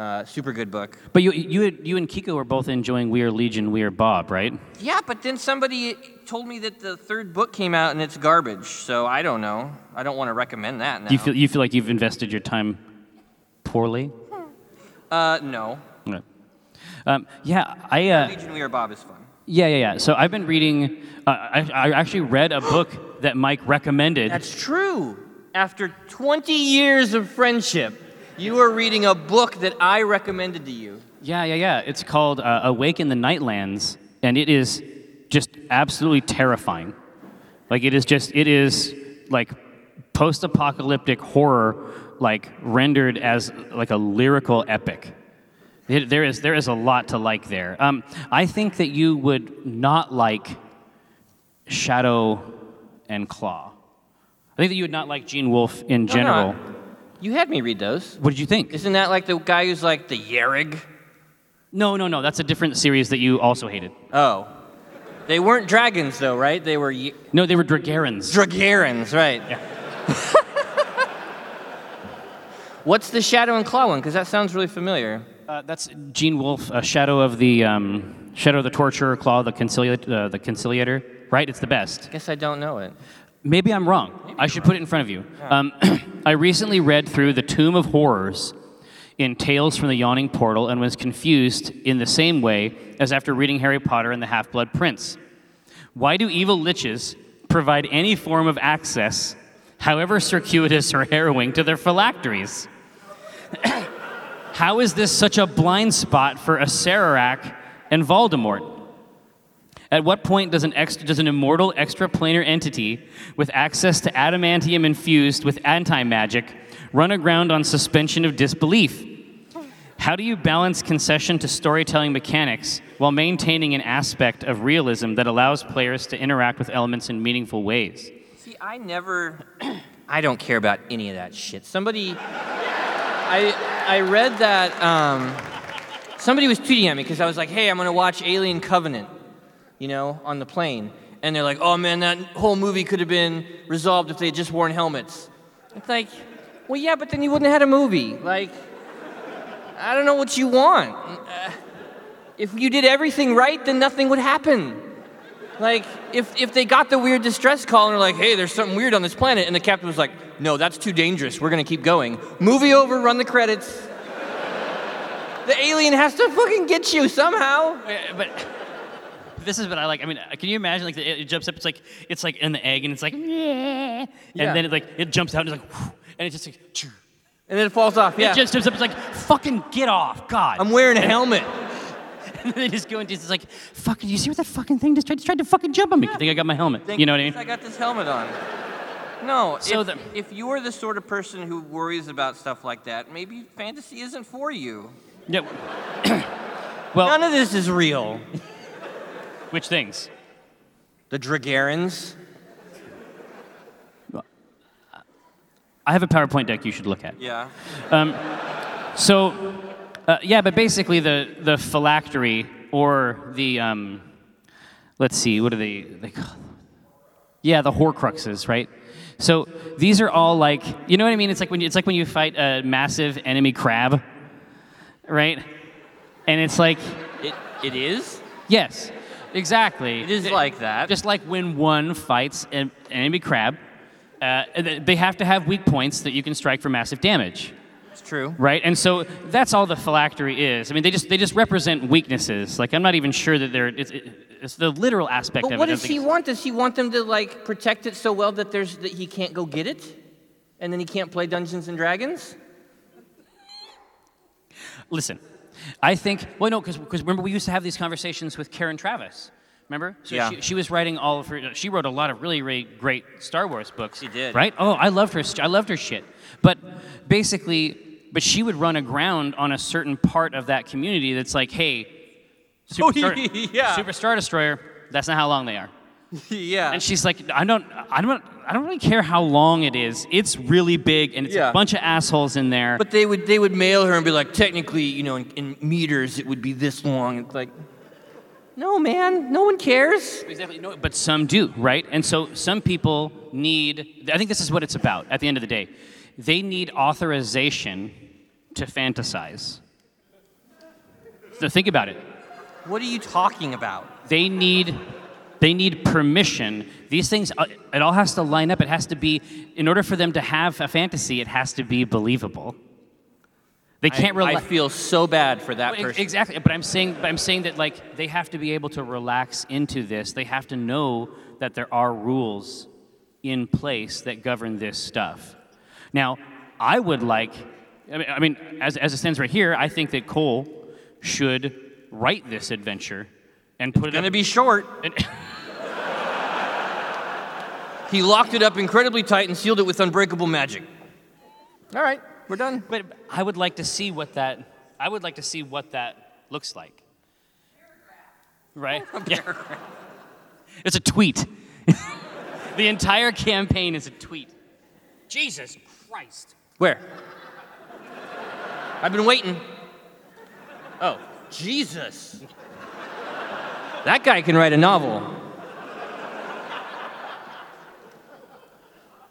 Uh, super good book. But you, you, you and Kiko were both enjoying We Are Legion, We Are Bob, right? Yeah, but then somebody told me that the third book came out and it's garbage. So I don't know. I don't want to recommend that now. Do you feel you feel like you've invested your time poorly? Uh, no. Yeah. Um, yeah, I. Uh, Legion We Are Bob is fun. yeah, yeah, yeah. So I've been reading. Uh, I, I actually read a book that Mike recommended. That's true. After 20 years of friendship, you are reading a book that I recommended to you. Yeah, yeah, yeah. It's called uh, Awake in the Nightlands, and it is just absolutely terrifying. Like it is just it is like post-apocalyptic horror, like rendered as like a lyrical epic. It, there is there is a lot to like there. Um, I think that you would not like Shadow and Claw. I think that you would not like Gene Wolfe in No, no, general. You had me read those. What did you think? Isn't that like the guy who's like the Jhereg? No, no, no. That's a different series that you also hated. Oh. They weren't dragons, though, right? They were Ye- No, they were Dragaerans. Dragaerans, right? Yeah. What's the Shadow and Claw one? Because that sounds really familiar. Uh, that's Gene Wolfe, a shadow of the um, shadow of the torturer, claw the conciliat- uh, the conciliator. Right, it's the best. Guess I don't know it. Maybe I'm wrong. I should put it in front of you. Um, I recently read through the Tomb of Horrors in Tales from the Yawning Portal and was confused in the same way as after reading Harry Potter and the Half Blood Prince. Why do evil liches provide any form of access, however circuitous or harrowing, to their phylacteries? How is this such a blind spot for Acererak and Voldemort? At what point does an, extra, does an immortal extraplanar entity with access to adamantium infused with anti magic run aground on suspension of disbelief. How do you balance concession to storytelling mechanics while maintaining an aspect of realism that allows players to interact with elements in meaningful ways? See, I never, I don't care about any of that shit. Somebody, I, I read that, um, somebody was tweeting at me because I was like, hey, I'm gonna watch Alien Covenant, you know, on the plane. And they're like, oh man, that whole movie could have been resolved if they had just worn helmets. It's like, well, yeah, but then you wouldn't have had a movie. Like, I don't know what you want. Uh, if you did everything right, then nothing would happen. Like, if, if they got the weird distress call and they're like, hey, there's something weird on this planet, and the captain was like, no, that's too dangerous. We're gonna keep going. Movie over, run the credits. The alien has to fucking get you somehow. But this is what I like. I mean, uh, can you imagine like the, it jumps up? It's like it's like in the egg, and it's like yeah, and then it like it jumps out, and it's like, and it's just like. choo. And then it falls off. Yeah. It just jumps up. It's like fucking get off, God. I'm wearing a helmet. and then they just go into it's like fucking. You see what that fucking thing just tried, just tried to fucking jump on me? I think I got my helmet. You know what I mean? I got this helmet on. No, So if, the- if you're the sort of person who worries about stuff like that, maybe fantasy isn't for you. Yeah. well, None of this is real. Which things? The Dragaerans. I have a PowerPoint deck you should look at. Yeah. So, uh, yeah, but basically the the phylactery or the um, let's see, what are they? they call, yeah, the Horcruxes, right? So these are all like, you know what I mean? It's like when you, it's like when you fight a massive enemy crab, right? And it's like, It, it is? yes, exactly. It is like that. Just like when one fights an enemy crab, uh, they have to have weak points that you can strike for massive damage It's true. right? And so that's all the phylactery is. I mean, they just they just represent weaknesses. Like I'm not even sure that they're it's, it, it's the literal aspect But of what it. I does he want? Does he want them to like protect it so well that there's that he can't go get it? And then he can't play Dungeons and Dragons? Listen, I think well no because remember we used to have these conversations with Karen Traviss. Remember? So Yeah. she, she was writing all of her. She wrote a lot of really, really great Star Wars books. She did. Right? Oh, I loved her. I loved her shit. But basically, but she would run aground on a certain part of that community that's like, hey, Super, Oh, Star, yeah. Super Star Destroyer. That's not how long they are. yeah. And she's like, I don't, I don't, I don't really care how long it is. It's really big, and it's Yeah. a bunch of assholes in there. But they would they would mail her and be like, technically, you know, in, in meters it would be this long. It's like, no, man, no one cares. Exactly. No, but some do, right? And so some people need. I think this is what it's about. At the end of the day, they need authorization to fantasize. So think about it. What are you talking about? They need. They need permission. These things, uh, it all has to line up. It has to be, in order for them to have a fantasy, it has to be believable. They can't I, rely. I feel so bad for that Well, person. Exactly, but I'm saying, but I'm saying that like they have to be able to relax into this. They have to know that there are rules in place that govern this stuff. Now, I would like, I mean, I mean as, as it stands right here, I think that Cole should write this adventure and put it Gonna be short. and- He locked it up incredibly tight and sealed it with unbreakable magic. All right, we're done. but I would like to see what that. I would like to see what that looks like. Right? Oh, yeah. It's a tweet. the entire campaign is a tweet. Jesus Christ. Where? I've been waiting. Oh, Jesus. That guy can write a novel.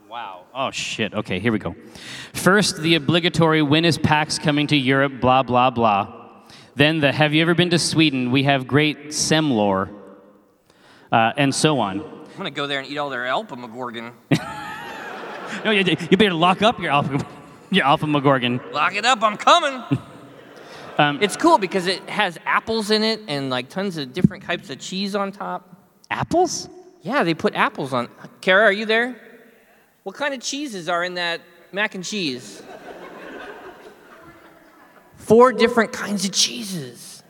Wow. Oh shit. Okay, here we go. First, the obligatory when is PAX coming to Europe, blah blah blah. Then the have you ever been to Sweden? We have great semlor. Uh, and so on. I'm gonna go there and eat all their Alpamagorgon. No, you, you better lock up your alpha, your alpha McGorgon. Lock it up, I'm coming. Um, it's cool because it has apples in it and like tons of different types of cheese on top. Apples? Yeah, they put apples on. Kara, are you there? What kind of cheeses are in that mac and cheese? Four different kinds of cheeses.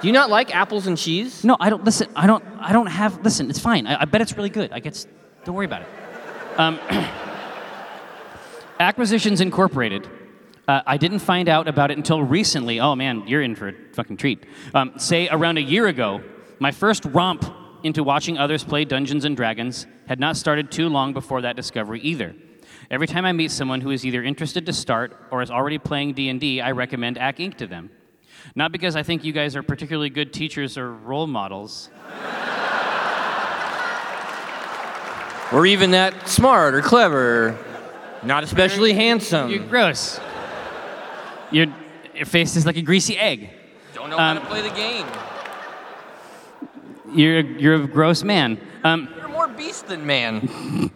Do you not like apples and cheese? No, I don't. Listen, I don't. I don't have. Listen, it's fine. I, I bet it's really good. I guess. Don't worry about it. Um, Acquisitions Incorporated. Uh, I didn't find out about it until recently. Oh man, you're in for a fucking treat. Um, say around a year ago, my first romp into watching others play Dungeons and Dragons had not started too long before that discovery either. Every time I meet someone who is either interested to start or is already playing D&D, I recommend Acq Inc. to them. Not because I think you guys are particularly good teachers or role models. Or even that smart or clever, not especially handsome. You're gross. Your, your face is like a greasy egg. don't know how um, to play the game. You're, you're a gross man. Um, You're more beast than man.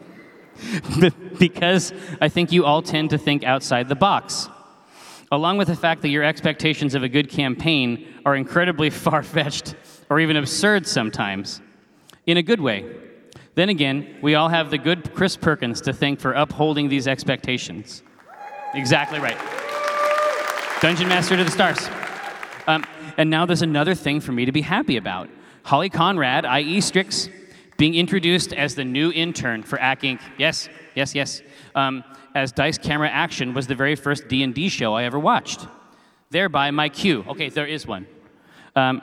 because I think you all tend to think outside the box. Along with the fact that your expectations of a good campaign are incredibly far fetched or even absurd sometimes, in a good way. Then again, we all have the good Chris Perkins to thank for upholding these expectations. Exactly right. Dungeon Master to the stars. Um, and now there's another thing for me to be happy about. Holly Conrad, i.e. Strix, being introduced as the new intern for Acq Inc. Yes, yes, yes. Um, as Dice Camera Action was the very first D&D show I ever watched. Thereby my cue. Okay, there is one. Um,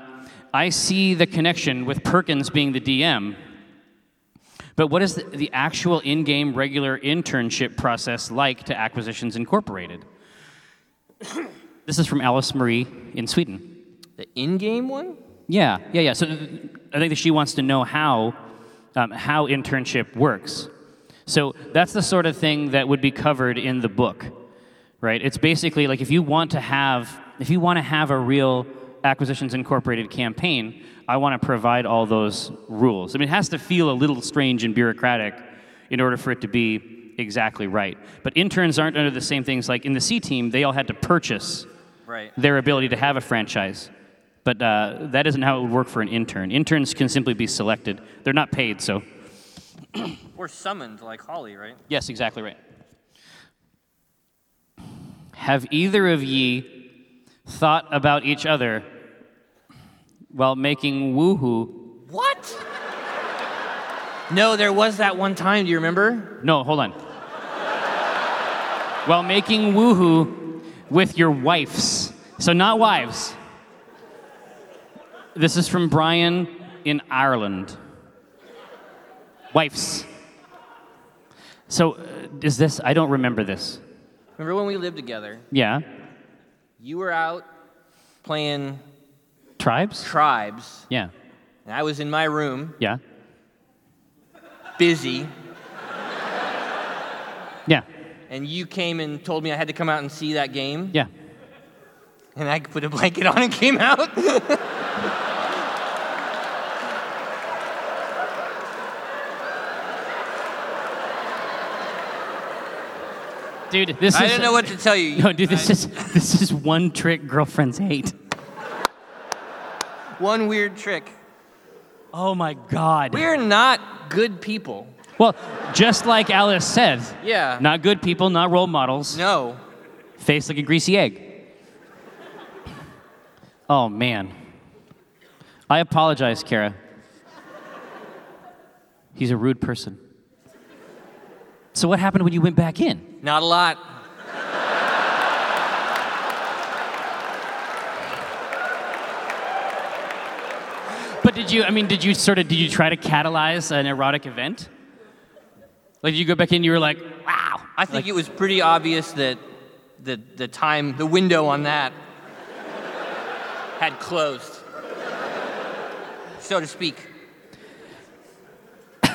I see the connection with Perkins being the DM. But what is the, the actual in-game regular internship process like to Acquisitions Incorporated? this is from Alice Marie in Sweden. The in-game one? Yeah, yeah, yeah. So uh, I think that she wants to know how um, how internship works. So that's the sort of thing that would be covered in the book, right? It's basically like if you want to have if you want to have a real acquisitions incorporated campaign, I want to provide all those rules. I mean, it has to feel a little strange and bureaucratic in order for it to be exactly right. But interns aren't under the same things like in the C team, they all had to purchase Right. their ability to have a franchise. But uh, that isn't how it would work for an intern. Interns can simply be selected. They're not paid, so. Or summoned like Holly, right? Yes, exactly right. Have either of ye thought about each other while making woohoo? What? No, there was that one time. Do you remember? No, hold on. while making woohoo with your wives. So, not wives. This is from Brian in Ireland. Wives. So, uh, is this, I don't remember this. Remember when we lived together? Yeah. You were out playing Tribes? tribes, Yeah. and I was in my room, Yeah. busy, Yeah. and you came and told me I had to come out and see that game, Yeah. and I put a blanket on and came out. Dude, this is I is. didn't know what to tell you. No, dude, this I- is this is one trick girlfriends hate. one weird trick. Oh my god. We're not good people. Well, just like Alice said, Yeah. not good people, not role models. No. Face like a greasy egg. Oh man. I apologize, Kara. He's a rude person. So what happened when you went back in? Not a lot. But did you I mean did you sort of did you try to catalyze an erotic event? Like you go back in you were like, "Wow." I think Like- it was pretty obvious that the, the time, the window on that had closed, so to speak.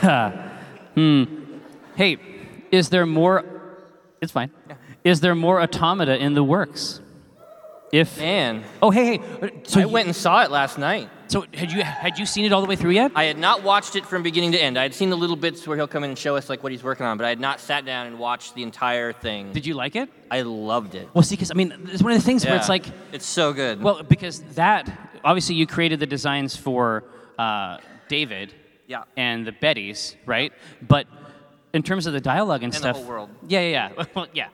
hmm. Hey, is there more? It's fine. Is there more automata in the works? If Man, oh hey hey, so I you- went and saw it last night. So had you had you seen it all the way through yet? I had not watched it from beginning to end. I had seen the little bits where he'll come in and show us like what he's working on, but I had not sat down and watched the entire thing. Did you like it? I loved it. Well, see, because I mean, it's one of the things where it's like, it's so good. well, because that obviously you created the designs for uh, David Yeah. and the Bettys, right? But in terms of the dialogue and, the stuff, whole world. Yeah, yeah, yeah. Well, yeah.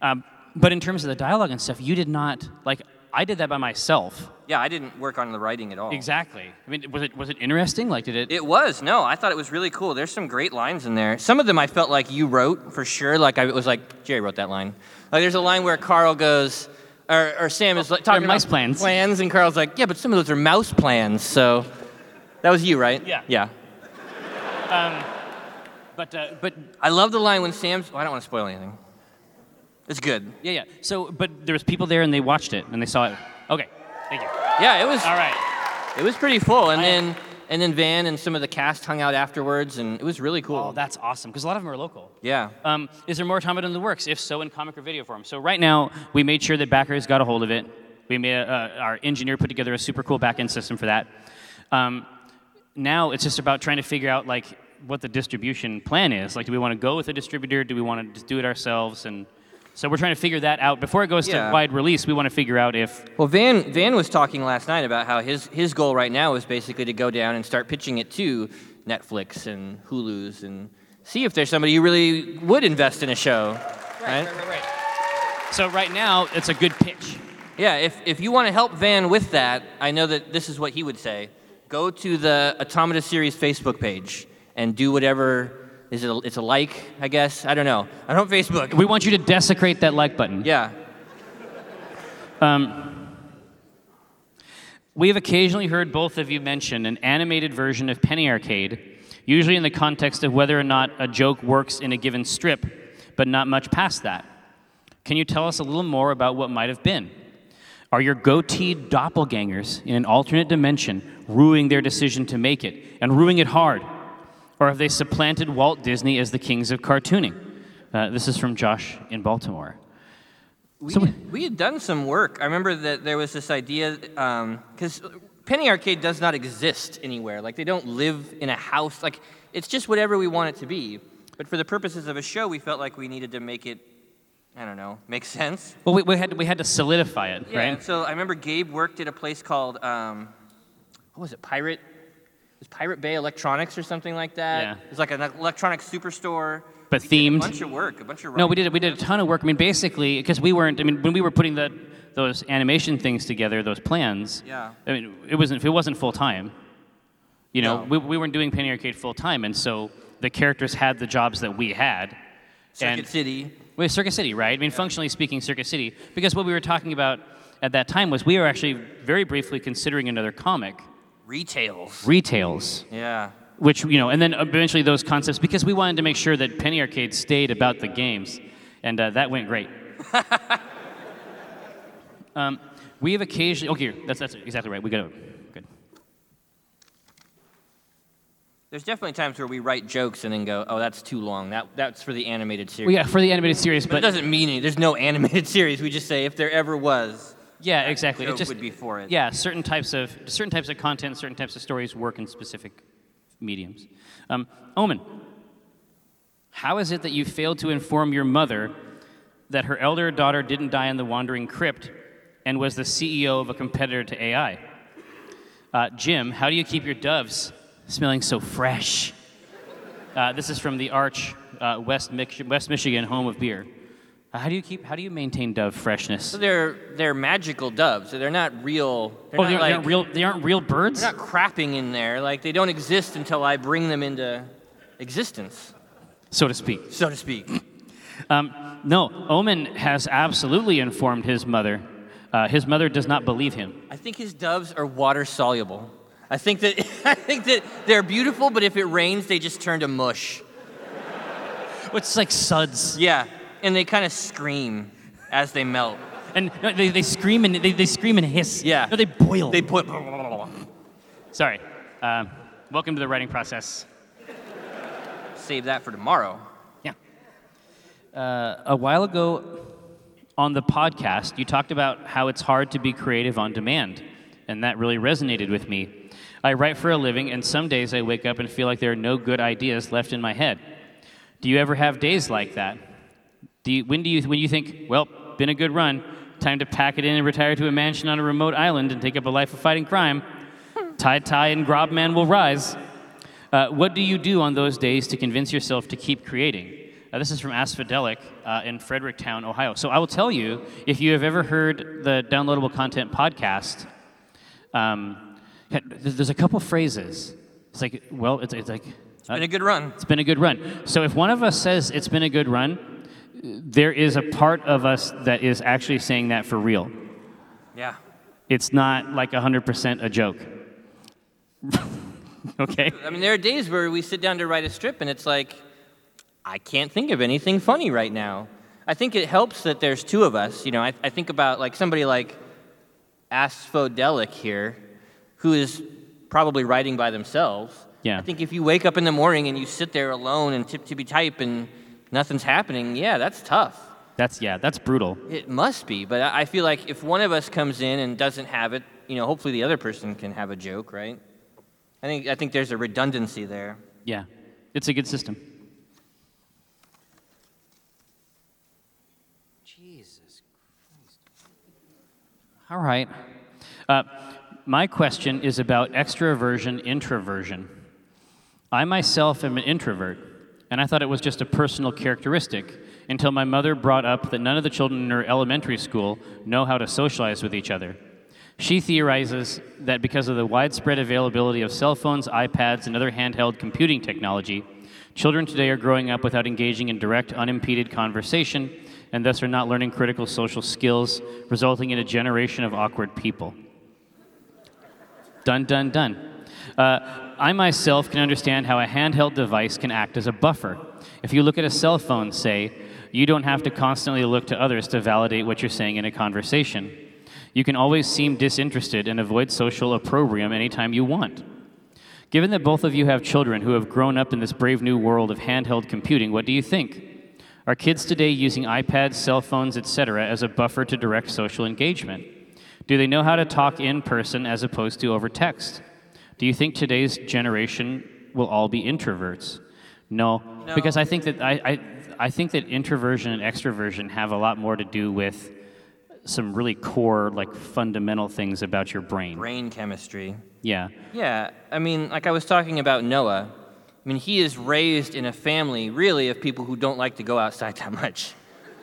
Um, but in terms of the dialogue and stuff, you did not like. I did that by myself. Yeah, I didn't work on the writing at all. Exactly. I mean, was it was it interesting? Like, did it? It was. No, I thought it was really cool. There's some great lines in there. Some of them I felt like you wrote for sure. Like I was like Jerry wrote that line. Like there's a line where Carl goes, or, or Sam is like, talking mice about plans. plans, and Carl's like, yeah, but some of those are mouse plans. So that was you, right? Yeah. Yeah. But uh, but I love the line when Sam's. Well, I don't want to spoil anything. It's good. yeah, yeah. So, but there was people there and they watched it and they saw it. Okay, thank you. Yeah, it was. All right. It was pretty full, and I- then and then Van and some of the cast hung out afterwards, and it was really cool. Oh, that's awesome because a lot of them are local. yeah. Um, is there more automata in the works? If so, in comic or video form. So right now, we made sure that backers got a hold of it. We made uh, our engineer put together a super cool backend system for that. Um, now it's just about trying to figure out like what the distribution plan is. Like, do we want to go with a distributor? Do we want to just do it ourselves? And so we're trying to figure that out before it goes Yeah. to wide release. We want to figure out if Well, Van Van was talking last night about how his his goal right now is basically to go down and start pitching it to Netflix and Hulu's and see if there's somebody who really would invest in a show. Right. Right. Right. So right now, it's a good pitch. Yeah. If if you want to help Van with that, I know that this is what he would say. Go to the Automata Series Facebook page and do whatever. Is it? A, it's a like, I guess. I don't know. I don't Facebook. We want you to desecrate that like button. Yeah. Um, we have occasionally heard both of you mention an animated version of Penny Arcade, usually in the context of whether or not a joke works in a given strip, but not much past that. Can you tell us a little more about what might have been? Are your goateed doppelgangers in an alternate dimension ruining their decision to make it, and ruining it hard? Or have they supplanted Walt Disney as the kings of cartooning? Uh, this is from Josh in Baltimore. We, So- had, we had done some work. I remember that there was this idea because Penny Arcade does not exist anywhere. Like they don't live in a house. Like it's just whatever we want it to be. But for the purposes of a show, we felt like we needed to make it. I don't know, make sense. Well, we, we, had, we had to solidify it, Yeah. right? So I remember Gabe worked at a place called um, what was it? Pirate. It was Pirate Bay Electronics or something like that. Yeah. It was like an electronic superstore. But We themed. A bunch of work. A bunch of. No, we did we did a ton of work. I mean, basically, because we weren't. I mean, when we were putting the those animation things together, those plans. Yeah. I mean, it wasn't it wasn't full time. You know, No. we, we weren't doing Penny Arcade full time, and so the characters had the jobs that we had. Circuit and, City. Well, Circuit City, right? I mean, functionally speaking, Circuit City. Because what we were talking about at that time was we were actually very briefly considering another comic, Retails. Retails, Yeah. which you know, and then eventually those concepts because we wanted to make sure that Penny Arcade stayed about the games, and uh, that went great. um, we have occasionally. Okay, that's that's exactly right. We got it. Good. There's definitely times where we write jokes and then go, "Oh, that's too long. That that's for the animated series." Well, yeah, for the animated series, but it doesn't mean any. There's no animated series. We just say if there ever was, yeah, exactly. It just would be for it. yeah, certain types of certain types of content, certain types of stories work in specific mediums. Um, Omin, how is it that you failed to inform your mother that her elder daughter didn't die in the Wandering Crypt and was the CEO of a competitor to AI? Uh, Jim, how do you keep your doves smelling so fresh? Uh, this is from the Arch, uh, West, Mich- West Michigan, home of beer. Uh, how do you keep? How do you maintain dove freshness? So they're they're magical doves. So they're not real. They're Oh, not they aren't, like, they aren't real. They aren't real birds. They're not crapping in there. Like they don't exist until I bring them into existence, so to speak. so to speak. Um, no, Omin has absolutely informed his mother. Uh, his mother does not believe him. I think his doves are water soluble. I think that I think that they're beautiful, but if it rains, they just turn to mush. What's like suds? Yeah, and they kind of scream as they melt. And no, they, they scream and they, they scream and hiss. Yeah. No, they boil. They put. Sorry. Um welcome to the writing process. Save that for tomorrow. Yeah. Uh, a while ago on the podcast, you talked about how it's hard to be creative on demand, and that really resonated with me. I write for a living, and some days I wake up and feel like there are no good ideas left in my head. Do you ever have days like that? Do you, when do you when you think, well, been a good run, time to pack it in and retire to a mansion on a remote island and take up a life of fighting crime? Tai Tai and Grobman will rise. Uh, what do you do on those days to convince yourself to keep creating? Uh, this is from Asphodelic uh, in Fredericktown, Ohio. So I will tell you, if you have ever heard the Downloadable Content podcast, um, there's a couple phrases. It's like, well, it's, it's like, it's been a good run. It's been a good run. So if one of us says it's been a good run, there is a part of us that is actually saying that for real. Yeah. It's not like 100% a joke. okay? I mean, there are days where we sit down to write a strip and it's like, I can't think of anything funny right now. I think it helps that there's two of us. You know, I, I think about like somebody like Asphodelic here, who is probably writing by themselves. Yeah. I think if you wake up in the morning and you sit there alone and tip tippy type and nothing's happening, yeah, that's tough. That's yeah, that's brutal. It must be, but I feel like if one of us comes in and doesn't have it, you know, hopefully the other person can have a joke, right? I think I think there's a redundancy there. Yeah, it's a good system. Jesus Christ. All right. Uh, my question is about extroversion, introversion. I myself am an introvert, and I thought it was just a personal characteristic until my mother brought up that none of the children in her elementary school know how to socialize with each other. She theorizes that because of the widespread availability of cell phones, iPads, and other handheld computing technology, children today are growing up without engaging in direct, unimpeded conversation and thus are not learning critical social skills, resulting in a generation of awkward people. Done, done, done. Uh, I myself can understand how a handheld device can act as a buffer. If you look at a cell phone, say, you don't have to constantly look to others to validate what you're saying in a conversation. You can always seem disinterested and avoid social opprobrium anytime you want. Given that both of you have children who have grown up in this brave new world of handheld computing, what do you think? Are kids today using iPads, cell phones, etc., as a buffer to direct social engagement? Do they know how to talk in person as opposed to over text? Do you think today's generation will all be introverts? No, No. because I think that I, I, I think that introversion and extroversion have a lot more to do with some really core, like fundamental things about your brain. Brain chemistry. Yeah. Yeah, I mean, like I was talking about Noah. I mean, he is raised in a family, really, of people who don't like to go outside that much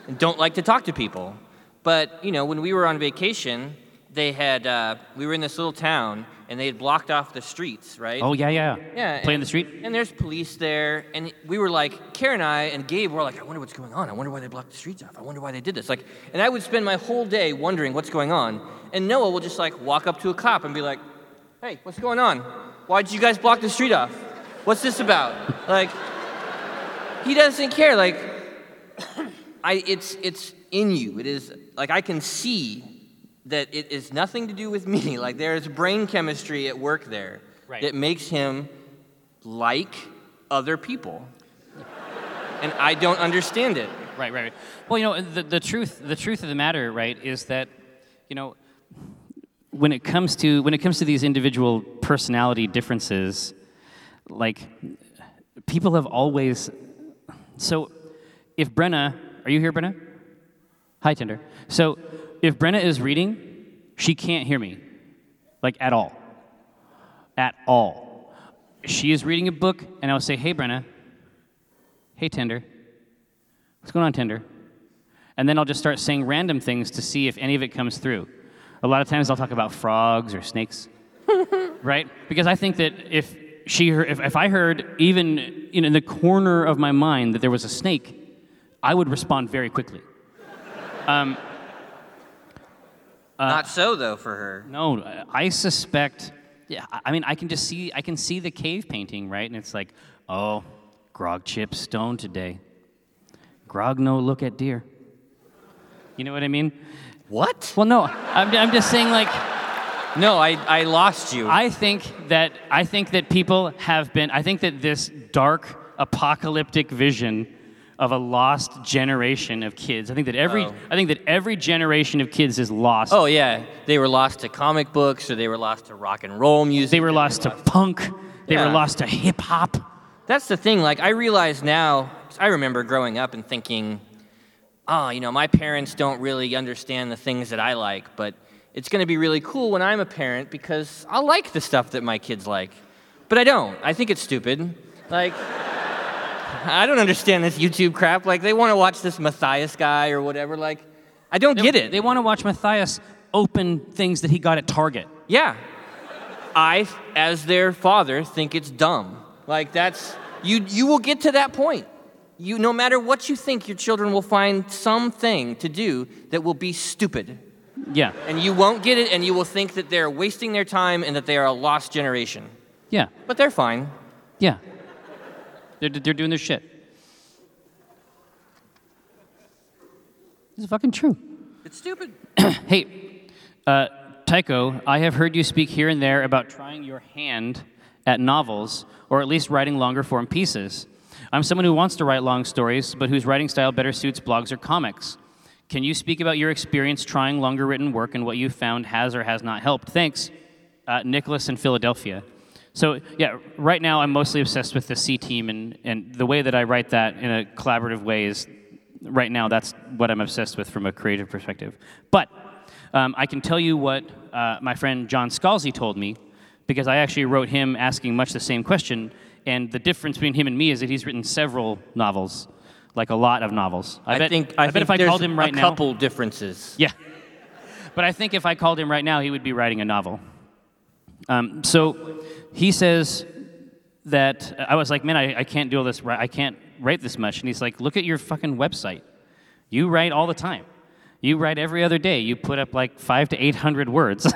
and don't like to talk to people. But, you know, when we were on vacation, they had, uh, we were in this little town and they had blocked off the streets, right? Oh yeah, yeah. Yeah. Play in the street. And there's police there, and we were like, Karen and I and Gabe were like, I wonder what's going on. I wonder why they blocked the streets off. I wonder why they did this. Like, and I would spend my whole day wondering what's going on. And Noah will just like walk up to a cop and be like, Hey, what's going on? Why did you guys block the street off? What's this about? Like, he doesn't care. Like, I, it's, it's in you. It is like I can see that it is nothing to do with me. Like there is brain chemistry at work there Right. that makes him like other people. and I don't understand it. Right, right, right. Well, you know, the, the truth the truth of the matter, right, is that, you know, when it comes to when it comes to these individual personality differences, like people have always so if Brenna, are you here, Brenna? Hi, Tinder. So if Brenna is reading, she can't hear me, like at all, at all. She is reading a book, and I'll say, "Hey, Brenna. Hey, Tinder. What's going on, Tinder?" And then I'll just start saying random things to see if any of it comes through. A lot of times I'll talk about frogs or snakes, right? Because I think that if she, heard, if, if I heard even you know, in the corner of my mind that there was a snake, I would respond very quickly. Um, Uh, Not so though for her. No, I suspect. Yeah, I I mean, I can just see. I can see the cave painting, right? And it's like, oh, grog chip stone today. Grog no look at deer. You know what I mean? What? Well, no, I'm, I'm just saying like. No, I, I lost you. I think that I think that people have been. I think that this dark apocalyptic vision of a lost generation of kids. I think that every. Oh. I think that every generation of kids is lost. oh yeah, they were lost to comic books or they were lost to rock and roll music. They were lost to punk. They Yeah. were lost to hip hop. That's the thing. Like I realize now, I remember growing up and thinking, oh, you know, my parents don't really understand the things that I like, but it's going to be really cool when I'm a parent because I'll like the stuff that my kids like. But I don't. I think it's stupid. Like, I don't understand this YouTube crap. Like, they want to watch this Matthias guy or whatever. Like, I don't get it. They want to watch Matthias open things that he got at Target. Yeah. I, as their father, think it's dumb. Like that's you you will get to that point. You no matter what you think, your children will find something to do that will be stupid. Yeah. And you won't get it and you will think that they're wasting their time and that they are a lost generation. Yeah. But they're fine. Yeah. They're, they're doing their shit. This is fucking true. It's stupid. Hey, uh, Tycho, I have heard you speak here and there about trying your hand at novels, or at least writing longer form pieces. I'm someone who wants to write long stories, but whose writing style better suits blogs or comics. Can you speak about your experience trying longer written work and what you found has or has not helped? Thanks, uh, Nicholas in Philadelphia. So, yeah, right now I'm mostly obsessed with the C team, and, and the way that I write that in a collaborative way is right now that's what I'm obsessed with from a creative perspective. But um, I can tell you what uh, my friend John Scalzi told me because I actually wrote him asking much the same question. And the difference between him and me is that he's written several novels, like a lot of novels. I, bet, think I, bet think if I called him right now, a now, couple differences. yeah. But I think if I called him right now, he would be writing a novel. Um, so he says that I was like, man, I, I can't do all this. I can't write this much. And he's like, look at your fucking website. You write all the time. You write every other day. You put up like five to eight hundred words.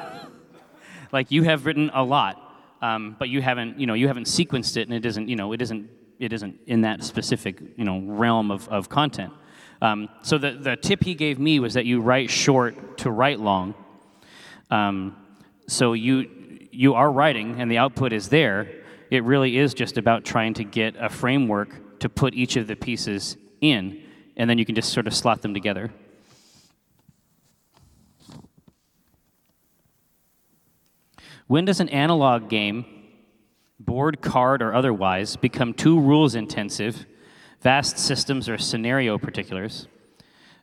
like you have written a lot, um, but you haven't, you know, you haven't sequenced it, and it isn't, you know, it isn't, it isn't in that specific, you know, realm of, of content. Um, so the, the tip he gave me was that you write short to write long. Um, so you you are writing, and the output is there. It really is just about trying to get a framework to put each of the pieces in, and then you can just sort of slot them together. When does an analog game, board, card, or otherwise, become too rules intensive, vast systems, or scenario particulars?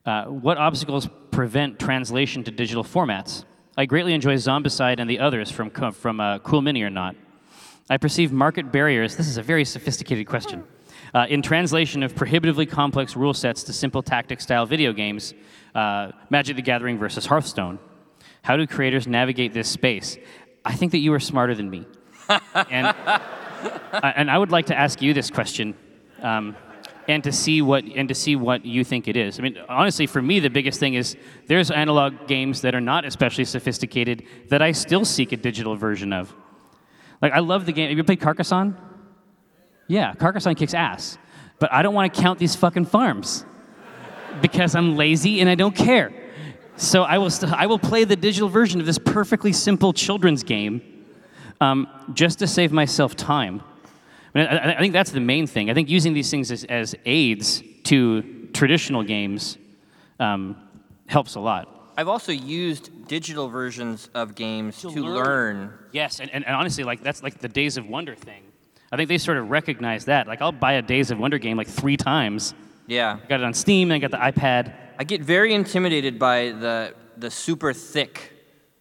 Uh, what obstacles prevent translation to digital formats? I greatly enjoy Zombicide and the others from, from uh, Cool Mini or not. I perceive market barriers. This is a very sophisticated question. Uh, in translation of prohibitively complex rule sets to simple tactic style video games, uh, Magic the Gathering versus Hearthstone. How do creators navigate this space? I think that you are smarter than me. and, uh, and I would like to ask you this question. Um, and to see what and to see what you think it is. I mean, honestly, for me, the biggest thing is there's analog games that are not especially sophisticated that I still seek a digital version of. Like, I love the game. Have you played Carcassonne? Yeah, Carcassonne kicks ass. But I don't want to count these fucking farms because I'm lazy and I don't care. So I will, st- I will play the digital version of this perfectly simple children's game um, just to save myself time. I, I, I think that's the main thing. I think using these things as, as aids to traditional games um, helps a lot. I've also used digital versions of games to, learn. learn. Yes, and, and, and honestly, like that's like the Days of Wonder thing. I think they sort of recognize that. Like I'll buy a Days of Wonder game like three times. Yeah. I got it on Steam, and I got the iPad. I get very intimidated by the the super thick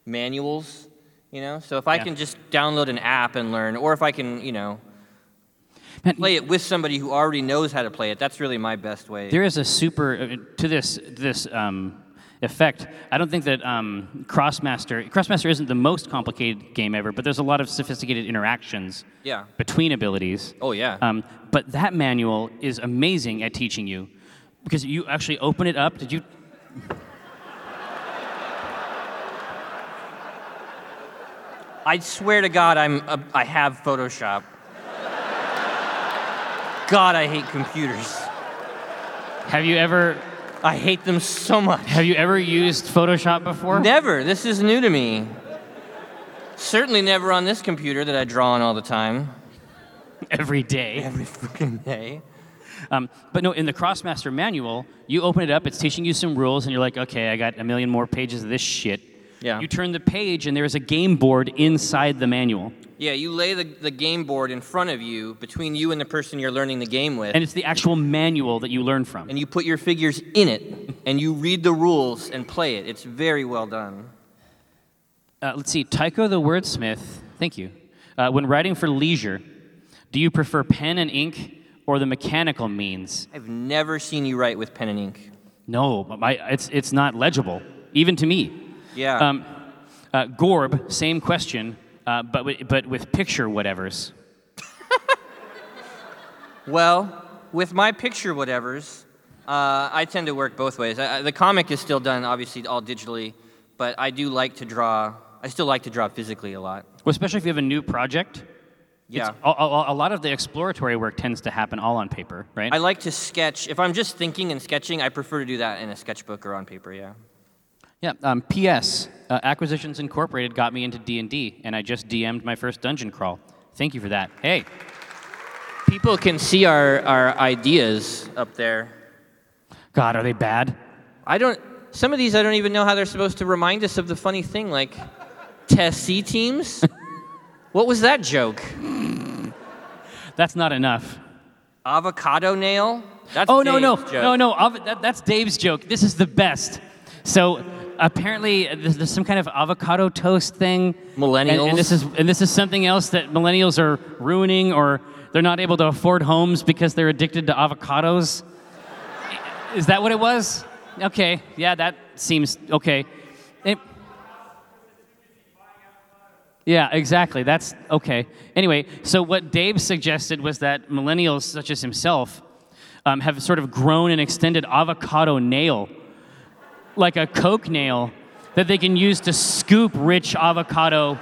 manuals, you know. So if I Yeah. can just download an app and learn, or if I can, you know, Man, play it with somebody who already knows how to play it, that's really my best way. There is a super uh, to this this um, effect. I don't think that um, Krosmaster Krosmaster isn't the most complicated game ever, but there's a lot of sophisticated interactions Yeah. between abilities. Oh yeah. Um, but that manual is amazing at teaching you because you actually open it up. Did you? I swear to God, I'm a, I have Photoshop. God, I hate computers. Have you ever I hate them so much. have you ever used Photoshop before? Never. This is new to me. Certainly never on this computer that I draw on all the time. Every day. Every freaking day. Um, but no, in the Krosmaster manual, you open it up, it's teaching you some rules, and you're like, okay, I got a million more pages of this shit. Yeah. You turn the page, and there's a game board inside the manual. Yeah, you lay the, the game board in front of you, between you and the person you're learning the game with, And it's the actual manual that you learn from. and you put your figures in it, and you read the rules and play it. It's very well done. Uh, let's see, Tycho the wordsmith, thank you. Uh, when writing for leisure, do you prefer pen and ink or the mechanical means? I've never seen you write with pen and ink. No, but my, it's, it's not legible, even to me. Yeah. Um, uh, Gorb, same question, uh, but, wi- but with picture whatevers. Well, with my picture whatevers, uh, I tend to work both ways. I, I- the comic is still done, obviously, all digitally, but I do like to draw. I still like to draw physically a lot. Well, especially if you have a new project. Yeah. A, a, a lot of the exploratory work tends to happen all on paper, right? I like to sketch. If I'm just thinking and sketching, I prefer to do that in a sketchbook or on paper. Yeah. Yeah. Um, P.S. Uh, Acquisitions Incorporated got me into D&D, and I just DM'd my first dungeon crawl. Thank you for that. Hey, People can see our, our ideas up there. God, are they bad? I don't. Some of these I don't even know how they're supposed to remind us of the funny thing, like test C teams. what was that joke? That's not enough. Avocado nail? That's Oh no no joke. no no! Av- that, that's Dave's joke. This is the best. So apparently there's, there's some kind of avocado toast thing. Millennials. And, and this is and this is something else that millennials are ruining, or they're not able to afford homes because they're addicted to avocados. Is that what it was? Okay, yeah, that seems okay. It- yeah, exactly. That's okay. Anyway, so what Dave suggested was that millennials, such as himself, um, have sort of grown an extended avocado nail, like a Coke nail, that they can use to scoop rich avocado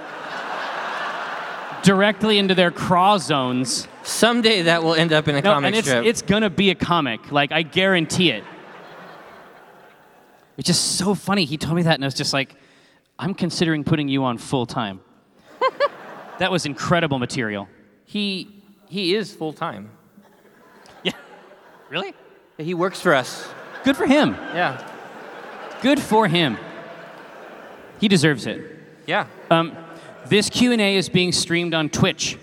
directly into their craw zones. Someday that will end up in a No, comic and it's, strip. it's gonna be a comic. Like, I guarantee it. It's just so funny. He told me that, and I was just like, I'm considering putting you on full time. that was incredible material. he he is full time. Yeah. Really? He works for us. Good for him. Yeah. Good for him. He deserves it. Yeah. Um, this Q&A is being streamed on Twitch.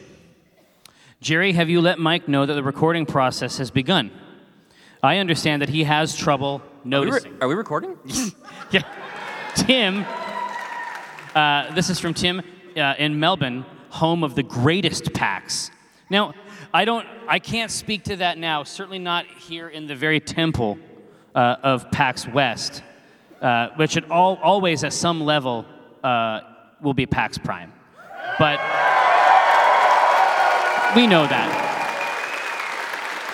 Jerry, have you let Mike know that the recording process has begun? I understand that he has trouble Are we, noticing. re- are we recording? Yeah. Tim, uh, this is from Tim uh, in Melbourne, home of the greatest PAX. Now, I don't, I can't speak to that now. Certainly not here in the very temple uh, of PAX West, uh, which at all, always at some level uh, will be PAX Prime. But we know that.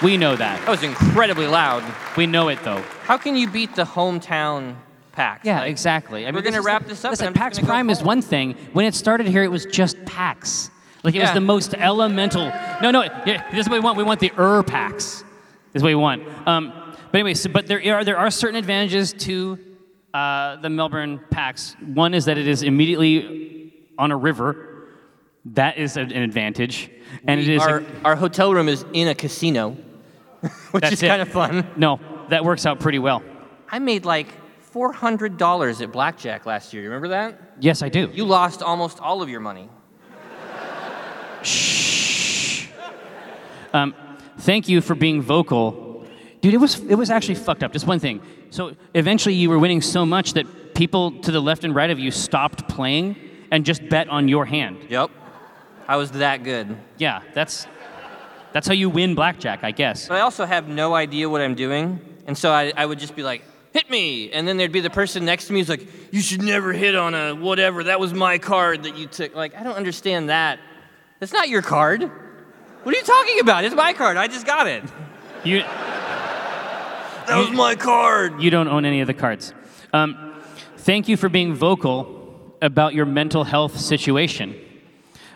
We know that. That was incredibly loud. We know it though. How can you beat the hometown PAX? Yeah, Like, exactly. I we're gonna wrap this up, Listen, and I'm just PAX Prime is one thing. When it started here, it was just PAX. Like it was the most elemental. No, no. Yeah, this is what we want. We want the Ur PAX. This is what we want. Um, but anyway, so, but there are there are certain advantages to uh, the Melbourne PAX. One is that it is immediately on a river. That is an an advantage, and it is a- our, our hotel room is in a casino, which is it. kind of fun. no. That works out pretty well. I made like $400 at blackjack last year. You remember that? Yes, I do. You lost almost all of your money. Shh. Um, Thank you for being vocal. Dude, it was it was actually fucked up. Just one thing. So eventually you were winning so much that people to the left and right of you stopped playing and just bet on your hand. Yep. I was that good. Yeah, that's that's how you win blackjack, I guess. But I also have no idea what I'm doing. And so I, I would just be like, hit me. And then there'd be the person next to me who's like, you should never hit on a whatever. That was my card that you took. Like, I don't understand that. That's not your card. What are you talking about? It's my card. I just got it. You That was my card. you don't own any of the cards. Um, thank you for being vocal about your mental health situation.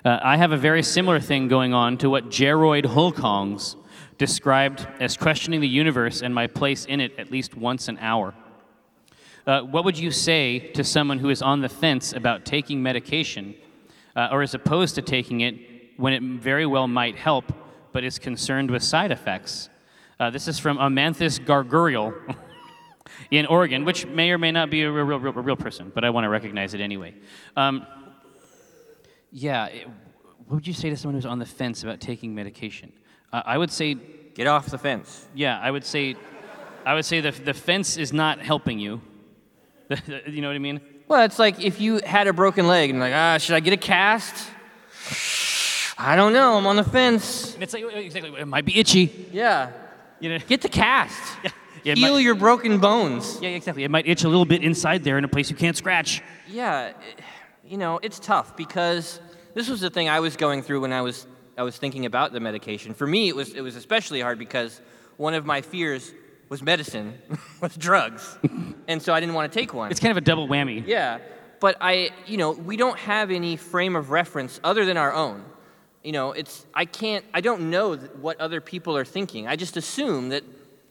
Uh, I have a very similar thing going on to what Jeroid Hulkongs described as questioning the universe and my place in it at least once an hour. Uh, what would you say to someone who is on the fence about taking medication uh, or is opposed to taking it when it very well might help but is concerned with side effects? Uh, this is from Amanthus Gargurial in Oregon, which may or may not be a real, real, real, real person, but I want to recognize it anyway. Um, yeah, it- what would you say to someone who's on the fence about taking medication? Uh, I would say, Get off the fence. yeah, I would say, I would say the, the fence is not helping you. you know what I mean? Well, it's like if you had a broken leg and like, ah, should I get a cast? I don't know. I'm on the fence. And it's like, exactly, it might be itchy. Yeah. You know? Get the cast. Yeah, Heal might- your broken bones. Yeah, exactly. It might itch a little bit inside there in a place you can't scratch. Yeah, you know, it's tough because this was the thing I was going through when I was I was thinking about the medication. For me, it was it was especially hard because one of my fears was medicine, was drugs, and so I didn't want to take one. It's kind of a double whammy. Yeah, but I, you know, we don't have any frame of reference other than our own. You know, it's I can't I don't know what other people are thinking. I just assume that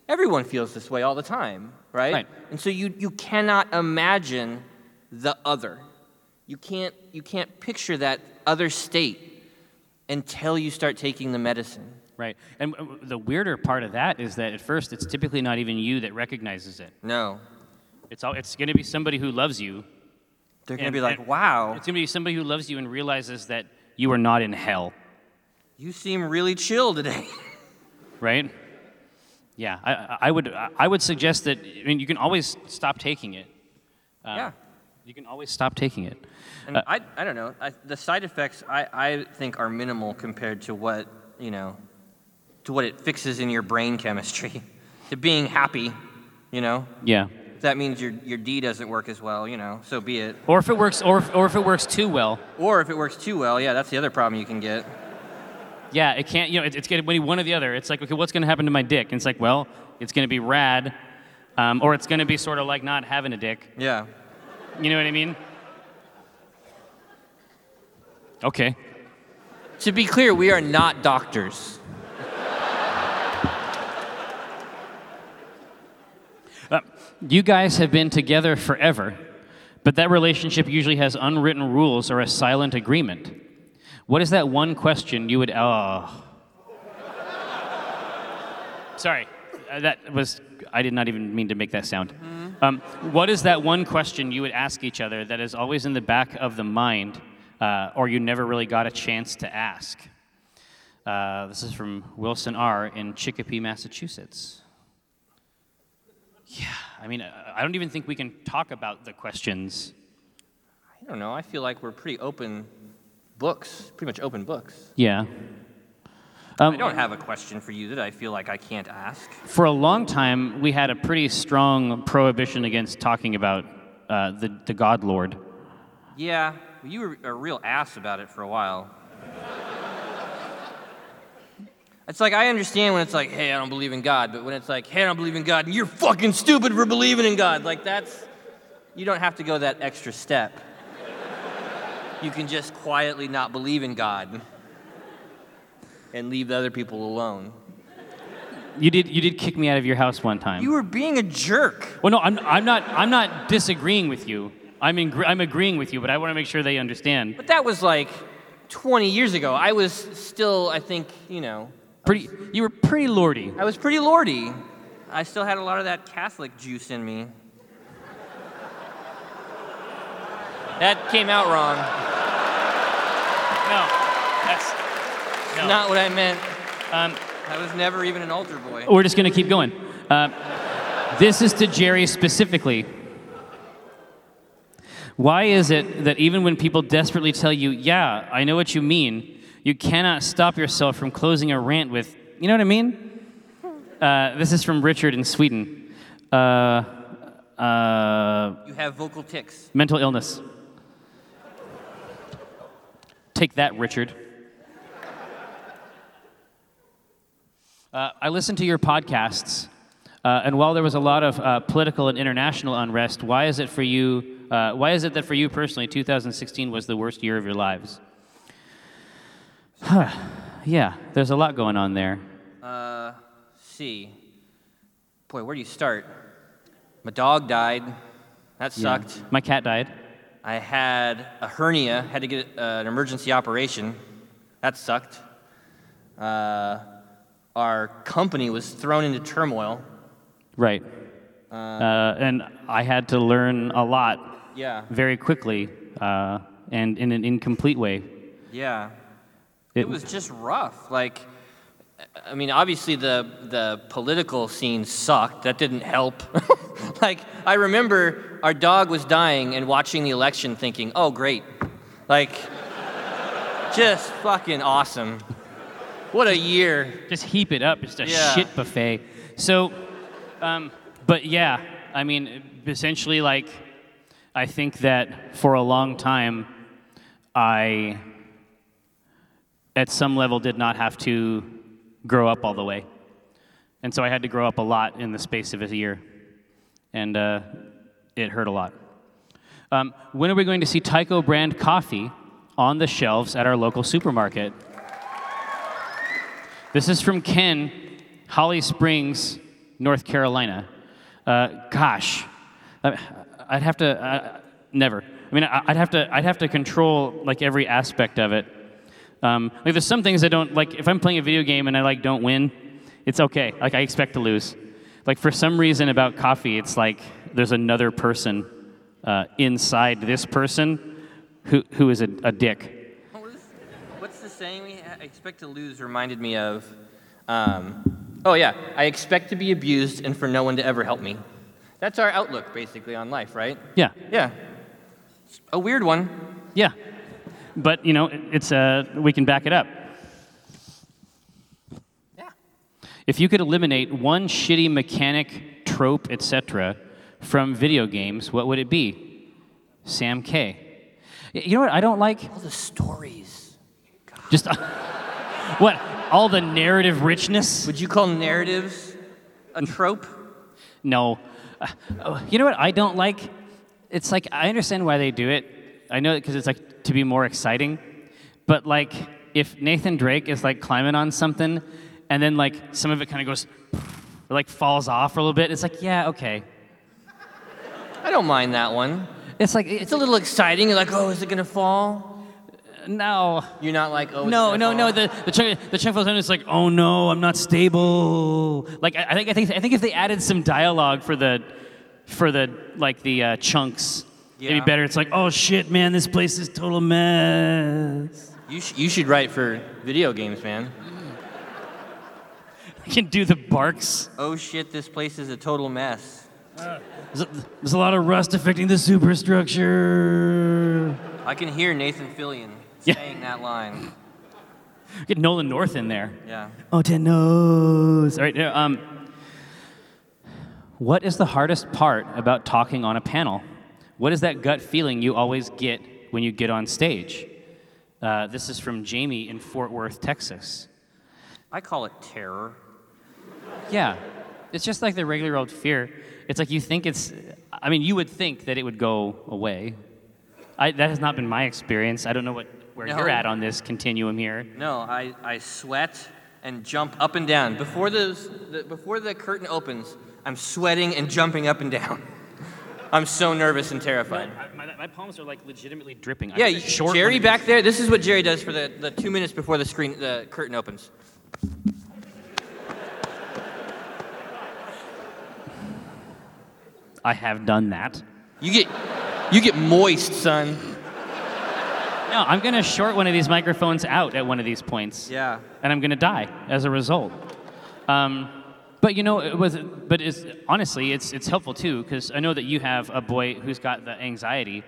everyone feels this way all the time, right? Right. And so you you cannot imagine the other. You can't you can't picture that other state until you start taking the medicine. Right. And uh, the weirder part of that is that at first it's typically not even you that recognizes it. No. It's all, it's going to be somebody who loves you. They're going to be like, "Wow, It's going to be somebody who loves you and realizes that you are not in hell. you seem really chill today." Right? Yeah. I, I- would I would suggest that I mean you can always stop taking it. Uh, yeah. You can always stop taking it. And I, I don't know. I, the side effects I, I think are minimal compared to what you know, to what it fixes in your brain chemistry, to being happy. You know, Yeah. If that means your your D doesn't work as well. You know, so be it. Or if it works or if, or if it works too well. Or if it works too well, yeah, that's the other problem you can get. Yeah, it can't, you know, it, it's getting one or the other. It's like, okay, what's going to happen to my dick? And it's like, well, it's going to be rad, um, or it's going to be sort of like not having a dick. Yeah. You know what I mean? Okay. To be clear, we are not doctors. You guys have been together forever, but that relationship usually has unwritten rules or a silent agreement. What is that one question you would, oh. Sorry, uh, that was, I did not even mean to make that sound. Um, what is that one question you would ask each other that is always in the back of the mind, uh, or you never really got a chance to ask? Uh, this is from Wilson R. in Chicopee, Massachusetts. Yeah, I mean, I don't even think we can talk about the questions. I don't know. I feel like we're pretty open books, pretty much open books. Yeah. I Um, don't have a question for you that I feel like I can't ask. for a long time, we had a pretty strong prohibition against talking about uh, the, the God Lord. Yeah, you were a real ass about it for a while. It's like I understand when it's like, hey, I don't believe in God, but when it's like, hey, I don't believe in God, and you're fucking stupid for believing in God, like that's, you don't have to go that extra step. You can just quietly not believe in God and leave the other people alone. You did, you did kick me out of your house one time. You were being a jerk. well, no, I'm, I'm, not, I'm not disagreeing with you. I'm, in, I'm agreeing with you, but I want to make sure they understand. But that was like 20 years ago. I was still, I think, you know, Pretty, you were pretty lordy. I was pretty lordy. I still had a lot of that Catholic juice in me. That came out wrong. No, that's no. Not what I meant. Um, I was never even an altar boy. We're just going to keep going. Uh, this is to Jerry specifically. Why is it that even when people desperately tell you, yeah, I know what you mean, you cannot stop yourself from closing a rant with, you know what I mean? Uh, this is from Richard in Sweden. Uh, uh, You have vocal tics. mental illness. Take that, Richard. Uh, I listened to your podcasts, uh, and while there was a lot of uh, political and international unrest, why is it for you? Uh, why is it that for you personally, 2016 was the worst year of your lives? Huh. yeah, there's a lot going on there. Uh, see. Boy, where do you start? My dog died. That Yeah. sucked. My cat died. I had a hernia, had to get uh, an emergency operation. That sucked. Uh, our company was thrown into turmoil. Right. Uh, and I had to learn a lot Yeah, very quickly uh, and in an incomplete way. yeah. It, It was just rough. Like, I mean, obviously the the political scene sucked. That didn't help. like, I remember our dog was dying and watching the election, thinking, "Oh, great!" Like, Just fucking awesome. What a year. Just heap it up. Just a Yeah. shit buffet. So, um, but yeah, I mean, essentially, like, I think that for a long time, I, at some level, did not have to grow up all the way. And so I had to grow up a lot in the space of a year. And uh, it hurt a lot. Um, when are we going to see Tycho brand coffee on the shelves at our local supermarket? This is from Ken, Holly Springs, North Carolina. Uh, gosh, I- I'd have to uh, never. I mean, I'd have to. I'd have to control like every aspect of it. Um, like, there's some things I don't like. If I'm playing a video game and I like don't win, it's okay. Like I expect to lose. Like for some reason about coffee, it's like there's another person uh, inside this person who who is a, a dick. What's the saying we expect to lose reminded me of? Um, oh, yeah. I expect to be abused and for no one to ever help me. That's our outlook, basically, on life, right? Yeah. Yeah. It's a weird one. Yeah, but you know, it's uh, we can back it up. Yeah. If you could eliminate one shitty mechanic, trope, etc., from video games, what would it be? Sam K. You know what I don't like? All the stories. Just what? All the narrative richness? Would you call narratives a trope? No. Uh, oh, you know what I don't like? It's like I understand why they do it. I know because it's like to be more exciting. But like if Nathan Drake is like climbing on something and then like some of it kind of goes or like falls off a little bit, it's like, yeah, okay. I don't mind that one. It's like It's it's a little exciting. You're like, oh, is it gonna fall? no. You're not like, oh, No, no, no. The the chunk the chunk falls down. It's like, oh no, I'm not stable. Like I, I think I think I think if they added some dialogue for the for the like the uh, chunks, it'd Yeah. be better. It's like, oh shit, man, this place is total mess. You, sh- you should write for video games, man. I can do the barks. Oh shit, this place is a total mess. There's a, there's a lot of rust affecting the superstructure. I can hear Nathan Fillion Yeah. saying that line. Get Nolan North in there. Yeah. Oh, ten nose. All right. Um, what is the hardest part about talking on a panel? What is that gut feeling you always get when you get on stage? Uh, this is from Jamie in Fort Worth, Texas. I call it terror. Yeah, it's just like the regular old fear. It's like you think it's. I mean, you would think that it would go away. I, that has not been my experience. I don't know what where No. you're at on this continuum here. No, I, I sweat and jump up and down. Before, those, the, before the curtain opens, I'm sweating and jumping up and down. I'm so nervous and terrified. My, my palms are like legitimately dripping. Yeah, I'm you- short Jerry of back these. there, this is what Jerry does for the, the two minutes before the screen the curtain opens. I have done that. You get you get moist, son. No, I'm gonna short one of these microphones out at one of these points. Yeah. And I'm gonna die as a result. Um, but you know, it was. But it's honestly, it's it's helpful too because I know that you have a boy who's got the anxiety.